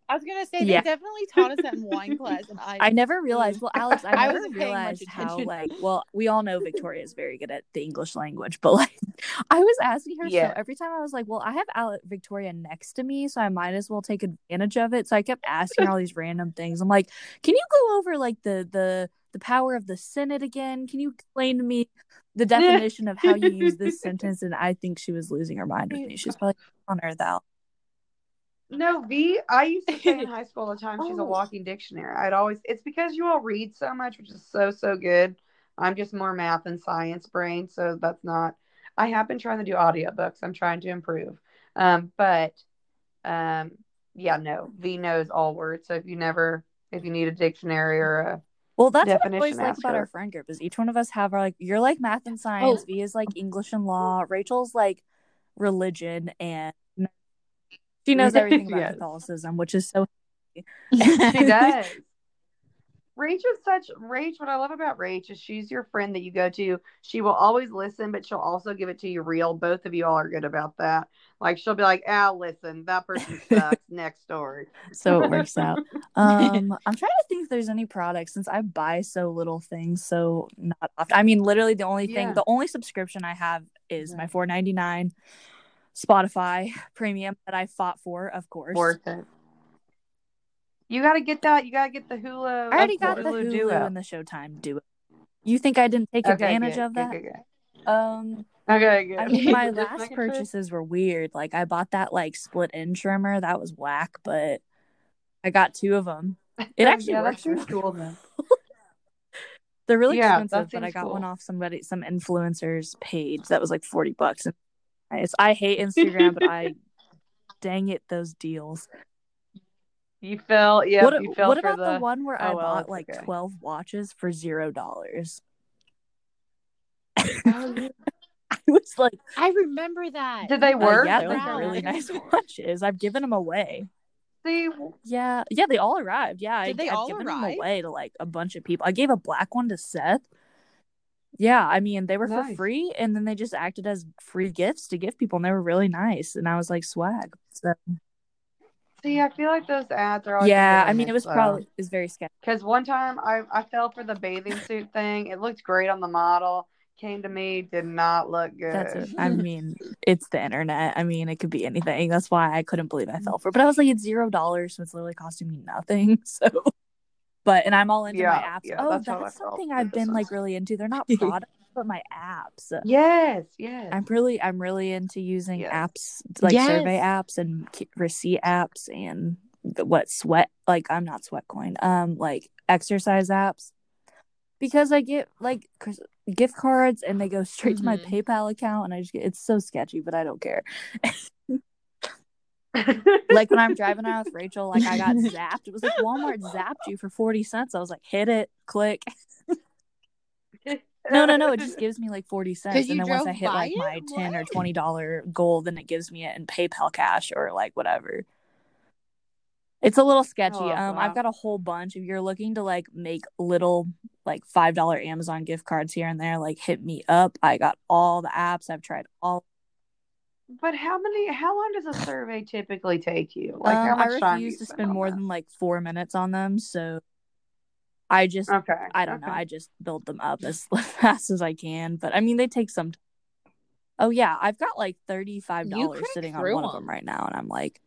I was gonna say Yeah. they definitely (laughs) taught us that in wine class, and I I never mm-hmm. realized. Well, Alex, I (laughs) I never wasn't paying much realized how like. Well, we all know Victoria is very good at the English language, but like, (laughs) I was asking her Yeah. so every time I was like, "Well, I have Ale- Victoria next to me, so I might as well take advantage of it." So I kept asking her all these random things. I'm like, "Can you go over like the the the power of the Senate again? Can you explain to me the definition of how you use this sentence?" And I think she was losing her mind with me. She's probably on earth out. No, V. I used to say in (laughs) high school all the time she's a Oh. walking dictionary. I'd always. It's because you all read so much, which is so so good. I'm just more math and science brain, so that's not. I have been trying to do audiobooks. I'm trying to improve. Um, but um, yeah, no. V knows all words. So if you never, if you need a dictionary or a Well, that's what I always like about her. our friend group is each one of us have our like you're like math and science, Oh. V is like English and law, Rachel's like religion, and she knows everything about Yes. Catholicism, which is so. (laughs) She (laughs) does. Rach is such Rach. What I love about Rach is she's your friend that you go to. She will always listen, but she'll also give it to you real. Both of you all are good about that. Like she'll be like, "Al, listen, that person (laughs) sucks." Next story. so it works out. Um, I'm trying to think if there's any products since I buy so little things, so not often. I mean, literally the only thing, Yeah. the only subscription I have is Yeah. my 4.99 Spotify premium that I fought for, of course. Worth it. You got to get that. You got to get the Hulu. I already got the Hulu Duo. and the Showtime Duo. You think I didn't take Okay, advantage good, of that? good, good. Um, Okay, good. I mean, my (laughs) last purchases were weird. Like I bought that like split end trimmer. That was whack, but I got two of them. It (laughs) actually yeah, works. that seems really cool then. (laughs) They're really Yeah, that expensive, but I got one off somebody, some influencer's page that was like forty bucks. And I, I hate Instagram, but I, (laughs) dang it, those deals. You fell. Yeah, what you fell what for about the... the. one where I Oh, well, bought like okay. twelve watches for zero dollars? (laughs) Oh, yeah. (laughs) I was like, I remember that. Did they uh, work? yeah, they're proud. really nice watches. I've given them away. See, Yeah, yeah, they all arrived. Yeah, Did I, they I've all given arrive? them away to like a bunch of people. I gave a black one to Seth. Yeah, I mean they were for free, and then they just acted as free gifts to give people, and they were really nice. And I was like, swag. So see, I feel like those ads are. yeah, I mean it was though. probably was very sketchy. Because one time I, I fell for the bathing suit thing. It looked great on the model. Came to me, did not look good. That's. I mean it's the internet. I mean it could be anything. That's why I couldn't believe I mm-hmm. fell for. it. But I was like, it's zero dollars, so it's literally costing me nothing. (laughs) So, but and I'm all into my apps. yeah, oh, that's that's, how I felt something I've been like (laughs) really into. They're not (laughs) products, but my apps. Yes, yes. I'm really I'm really into using Yes. apps like Yes. survey apps and receipt apps and the, what sweat like I'm not sweat Sweatcoin um like exercise apps because I get like gift cards and they go straight to my Mhm. PayPal account and I just get it's so sketchy but I don't care. (laughs) like when I'm (laughs) driving around with Rachel, like I got (laughs) zapped. It was like Walmart zapped you for forty cents. I was like, hit it, click. No, no, no. It just gives me like forty (laughs) cents. and then once I hit like it? my ten or twenty dollar goal, then it gives me it in PayPal cash or like whatever. It's a little sketchy. love Um, that. I've got a whole bunch. If you're looking to like make little like five dollar Amazon gift cards here and there, like hit me up. I got all the apps. I've tried all. But how many? How long does a survey typically take you? Like um, how much I time? refuse to spend more that? than like four minutes on them. So I just Okay. I don't know. I just build them up (laughs) as fast as I can. But I mean, they take some. Oh yeah, I've got like thirty five dollars sitting on one of them. them right now, and I'm like,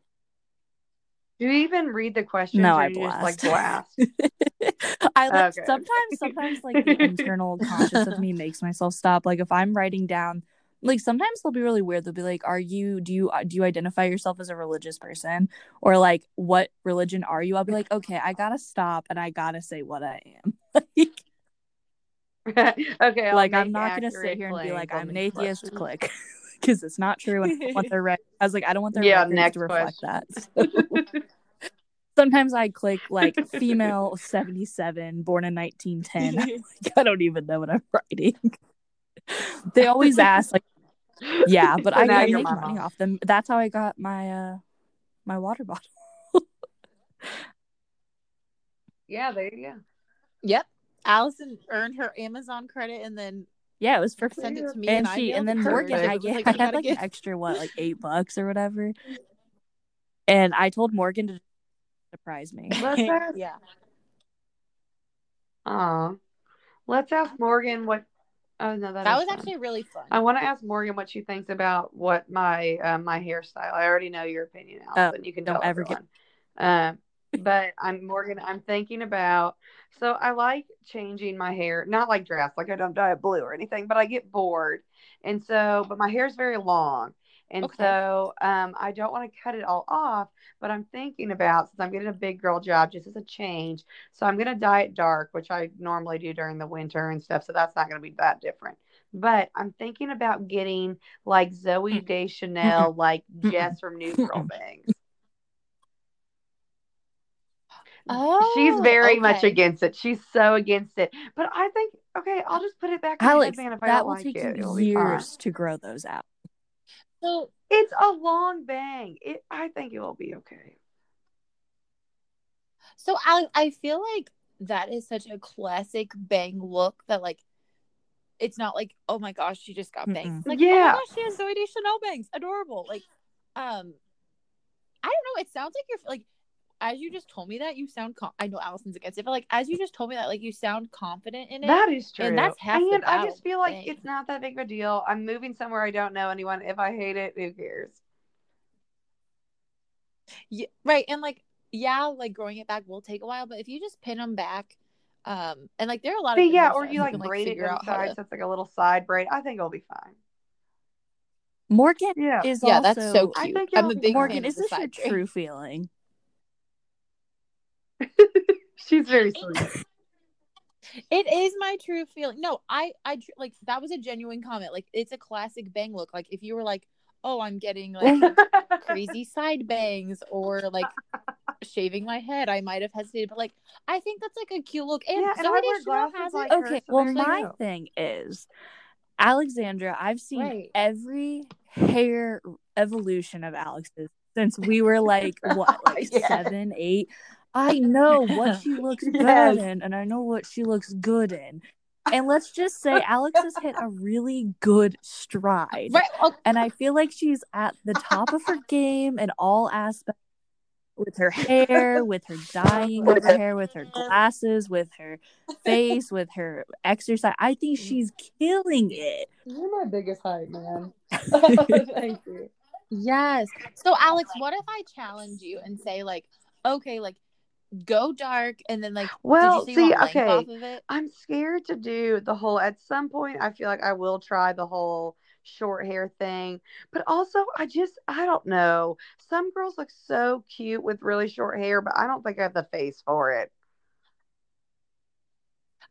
Do you even read the questions? no, or I just like blast. blast? (laughs) I like Okay, sometimes, sometimes like the (laughs) internal conscious of me makes myself stop. Like if I'm writing down, like sometimes they'll be really weird. They'll be like, "Are you? Do you? Uh, do you identify yourself as a religious person?" Or like, "What religion are you?" I'll be like, "Okay, I gotta stop and I gotta say what I am." (laughs) like, (laughs) okay, I'll like I'm not gonna sit here and be like I'm an atheist. Click, (laughs) because it's not true. And I don't want their rec- I was like I don't want their Yeah, next to reflect question. that. So sometimes I click like female 77, born in 1910. like, I don't even know what I'm writing. (laughs) they always ask like, yeah, but (laughs) So I, I make money off them. That's how I got my uh my water (laughs) bottle. Yeah, there you go. Yep. Allison earned her Amazon credit and then Yeah, it was for sent it to me, and and, she I and then it to her. Morgan, So I, get, like, I she had got a like an extra what, like eight bucks or whatever. And I told Morgan to surprise me. Yeah. Aw. Let's ask Morgan what. Oh no, that, That is was fun. actually really fun. I want to ask Morgan what she thinks about what my uh, my hairstyle. I already know your opinion, Allison. you can don't tell ever get- everyone. Um, (laughs) but I'm Morgan. I'm thinking about. So I like changing my hair, not like dress, like I don't dye it blue or anything, but I get bored, and so but my hair is very long, and Okay. so um, I don't want to cut it all off. But I'm thinking about since I'm getting a big girl job, just as a change, so I'm gonna dye it dark, which I normally do during the winter and stuff. So that's not gonna be that different. But I'm thinking about getting like Zooey mm-hmm. Deschanel, mm-hmm. like Mm-mm. Jess from New mm-hmm. Girl Mm-mm. (laughs) bangs. Oh, She's very much against it. She's so against it. But I think okay, I'll just put it back in the headband if I that don't will like take it. you It'll be years to grow those out. So It's a long bang. It I think it will be okay. So I I feel like that is such a classic bang look that like it's not like oh my gosh she just got bangs Mm-mm. like oh Yeah. my gosh she has Zooey Chanel bangs adorable like um I don't know it sounds like you're like as you just told me that you sound com- I know Allison's against it but like as you just told me that like you sound confident in it That is true. And that's half the And I just feel like dang. it's not that big of a deal. I'm moving somewhere I don't know anyone. If I hate it, who cares? yeah, right and like yeah like growing it back will take a while but if you just pin them back um and like there are a lot of yeah, or you like can, braid it out how inside to so it's like a little side braid. I think it'll be fine. Morgan Yeah. is yeah also that's so I cute think I'm a big Morgan, fan is this your side braid. true feeling? (laughs) She's very sweet. It is my true feeling. No, I, I like that was a genuine comment. Like it's a classic bang look. Like if you were like, oh, I'm getting like (laughs) crazy side bangs or like shaving my head, I might have hesitated. But like, I think that's like a cute look. And Yeah, and Zooey I wear Deschanel glasses has like it. her, Okay, so well, my go. thing is, Alexandra, I've seen Right. every hair evolution of Alex's since we were like, (laughs) what, like Yes. seven, eight? I know what (laughs) she looks Yes. bad in, and I know what she looks good in. And (laughs) let's just say Alex has hit a really good stride. Right. Oh, And I feel like she's at the top of her (laughs) game in all aspects with her hair, with her dyeing of her hair, with her glasses, with her face, with her exercise. I think mm-hmm. she's killing it. You're my biggest hype, man. Thank you. yes. So Alex, what if I challenge you and say like, okay, like go dark and then like, Well, did you say see, okay. of it? I'm scared to do the whole. At some point, I feel like I will try the whole short hair thing, but also I just I don't know. Some girls look so cute with really short hair, but I don't think I have the face for it.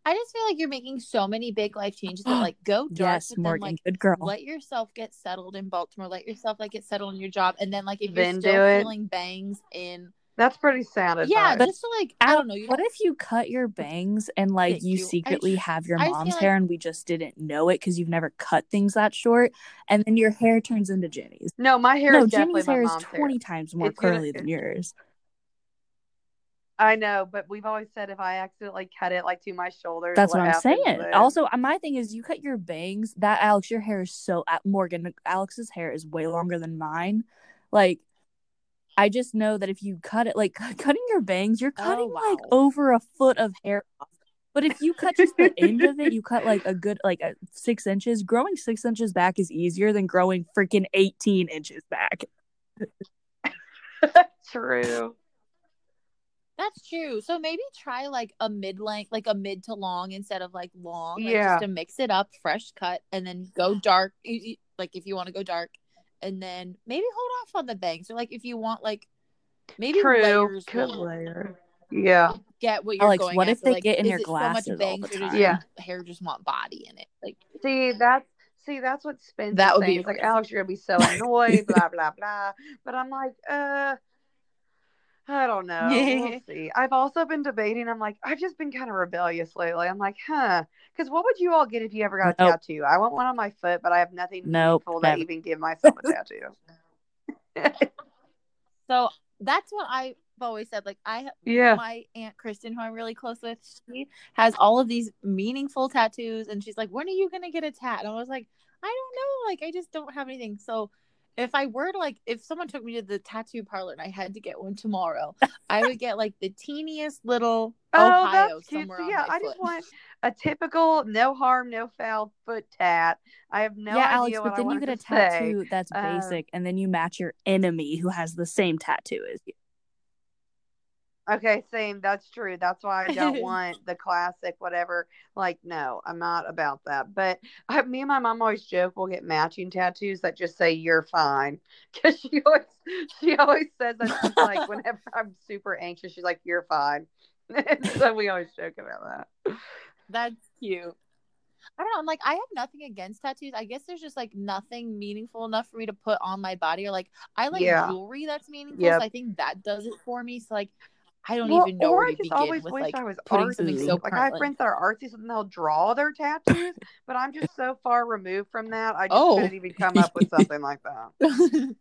I just feel like you're making so many big life changes that like go (gasps) dark, Yes, but then like good girl. let yourself get settled in Baltimore. Let yourself like get settled in your job, and then like if Then you're still feeling bangs in, That's pretty sad. advice. yeah, just like I don't know. You What don't, if you cut your bangs and like you you. Secretly just- have your I just feel mom's like- hair and we just didn't know it because you've never cut things that short, and then your hair turns into Jenny's. no, my hair no, is definitely Jenny's my hair is twenty hair. times more It's gonna- curly than yours. I know, but we've always said if I accidentally cut it like to my shoulders, That's what I'm saying. then? Also, uh, my thing is, you cut your bangs. That Alex, your hair is so. uh, Morgan, Alex's hair is way longer than mine. Like, I just know that if you cut it, like (laughs) cutting your bangs, you're Oh, cutting wow. like over a foot of hair off. But if you cut just the end of it, you cut like a good like a six inches. Growing six inches back is easier than growing freaking eighteen inches back. (laughs) True. that's true. So maybe try like a mid length, like a mid to long instead of like long, like Yeah. just to mix it up, fresh cut, and then go dark. You- you- Like if you want to go dark, and then maybe hold off on the bangs, or like if you want like maybe True. layers Good will- layer. Yeah. get what you're Alex, going what if they like, get in is your it so much glasses all bangs the or time? Yeah. hair just want body in it? Like See, that's see, that's what Spencer That would saying. be It's like, rough. Alex, you're gonna be so annoyed, blah (laughs) blah blah. But I'm like, uh, I don't (laughs) know. We'll see. I've also been debating. I'm like, I've just been kind of rebellious lately. I'm like, huh? Because what would you all get if you ever got a Nope. tattoo? I want one on my foot, but I have nothing Nope, meaningful to never. even give myself a tattoo. (laughs) so that's what I've always said. Like I have yeah. my aunt Kristen, who I'm really close with, she has all of these meaningful tattoos, and she's like, "When are you gonna get a tat?" And I was like, "I don't know. Like, I just don't have anything." So, if I were to like, if someone took me to the tattoo parlor and I had to get one tomorrow, (laughs) I would get like the teeniest little Oh, Ohio that's cute. somewhere So, yeah, I foot. just want a typical no harm, no foul foot tat. I have no yeah, idea Alex, what but then you get a to say. tattoo that's Uh, basic, and then you match your enemy who has the same tattoo as you. Okay, same. That's true. That's why I don't (laughs) want the classic whatever. Like, no, I'm not about that. But I, me and my mom always joke we'll get matching tattoos that just say "You're fine" (laughs) because she always she always says that like (laughs) whenever I'm super anxious, she's like "You're fine." So we always joke about that. That's cute. I don't know. I'm like, I have nothing against tattoos. I guess there's just like nothing meaningful enough for me to put on my body. Or like, I like Yeah. jewelry that's meaningful. Yep. So I think that does it for me. So like, I don't Well, even know or where I to just begin always with wish like I was putting something artsy. so like I have friends that are artsy, so they'll draw their tattoos. (laughs) but I'm just so far removed from that. I just Oh. couldn't even come up with (laughs) something like that.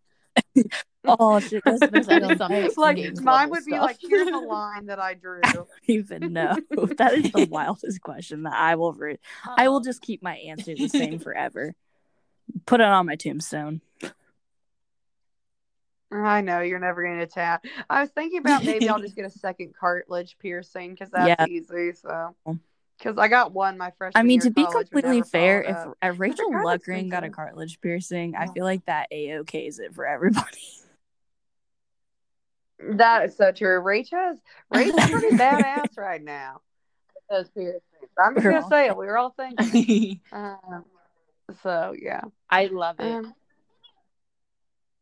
Oh shit, (laughs) like is some a X like mine would be stuff. like, here's a line that I drew. I even know. that is the wildest question that I will re- I will just keep my answer the same forever. Put it on my tombstone. I know you're never going to tat. I was thinking about maybe I'll just get a (laughs) second cartilage piercing because that's Yeah. easy. So, because I got one my freshman I mean, year to be completely fair, followed if uh, Rachel kind Luckring got a cartilage piercing, I feel like that a okays it for everybody. (laughs) That is so true. Rachel's Rachel's pretty badass (laughs) right now. Those piercings. I'm just gonna all say it. We were all thinking. Um, so yeah. I love it. Um,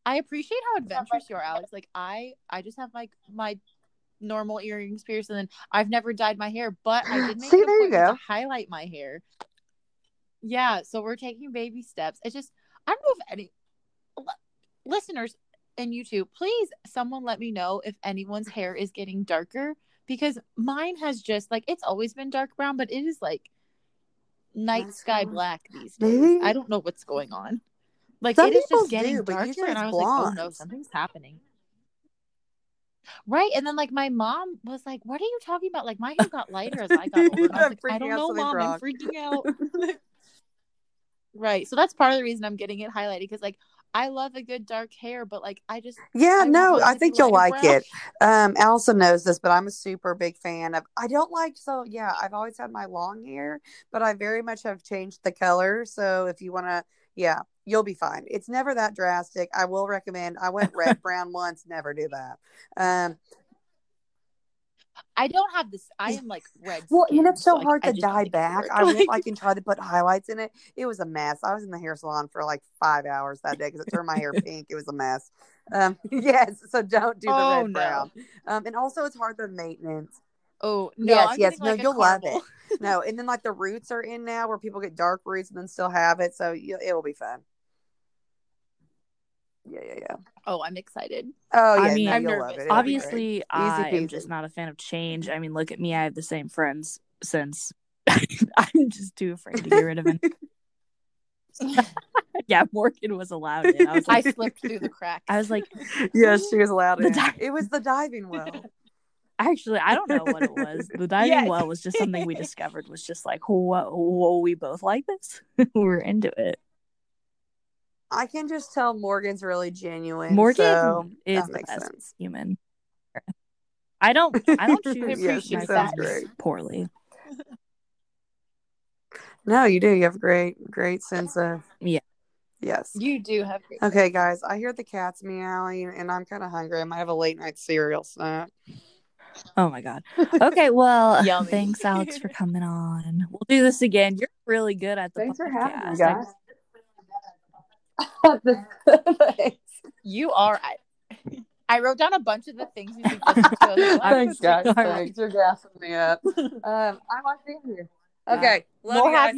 I appreciate how adventurous you are, Alex. Like I, I just have like my normal earrings pierced, and then I've never dyed my hair, but I did (gasps) make See, there you go. to highlight my hair. Yeah, so we're taking baby steps. It's just I don't know if any li- listeners and YouTube, please someone let me know if anyone's hair is getting darker because mine has just like it's always been dark brown, but it is like night sky black these days. Maybe- I don't know what's going on. Like Some it is just getting do, darker, and I was like, "Oh no, something's happening." Right, and then like my mom was like, "What are you talking about? Like my hair got lighter as I got (laughs) older." I was like, "I don't know, mom. wrong." I'm freaking out." (laughs) right, so that's part of the reason I'm getting it highlighted because like I love a good dark hair, but like I just Yeah, I no, I think you'll like brown. it. Um, Allison knows this, but I'm a super big fan of. I don't like so yeah. I've always had my long hair, but I very much have changed the color. So if you want to, yeah, you'll be fine. It's never that drastic. I will recommend. I went (laughs) red brown once. Never do that. Um, I don't have this. I am like red. well, and skin, it's so I- hard I to dye think it would back. I went like (laughs) and tried to put highlights in it. It was a mess. I was in the hair salon for like five hours that day because it turned my hair (laughs) pink. It was a mess. Um, yes, so don't do the Oh, red no. brown. Um, and also it's hard the maintenance. oh no, yes, I'm yes. No, like, you'll love it. No, and then like the roots are in now where people get dark roots and then still have it, so you, it will be fun. Yeah, yeah, yeah. Oh, I'm excited. Oh yeah, I mean, no, I'm nervous. love it. It'll be great. Obviously, I am just not a fan of change. I mean, look at me. I have the same friends since (laughs) I'm just too afraid to get rid of it. (laughs) (laughs) yeah, Morgan was allowed in. I was I slipped through the cracks. I was like, yes, she was allowed in. di- it was the diving well. actually, I don't know what it was. The diving Yes. well was just something we discovered. Was just like, whoa, whoa we both like this. We're into it. I can just tell Morgan's really genuine. Morgan so is that the makes best sense. human. I don't. I don't (laughs) choose Yeah, she my sounds friends great. poorly. (laughs) No, you do. You have a great, great sense of Yeah. Yes. you do have. Great Okay, guys, I hear the cats meowing and I'm kind of hungry. I might have a late night cereal snack. Oh my god. Okay, well, (laughs) thanks, Alex, for coming on. We'll do this again. You're really good at the Thanks for having me, podcast. guys. (laughs) You are. I, (laughs) I wrote down a bunch of the things you should listen to. I was Thanks, that's guys. Thanks. You're gassing me up. (laughs) Um, I want to hear. Okay, love We'll you have guys. you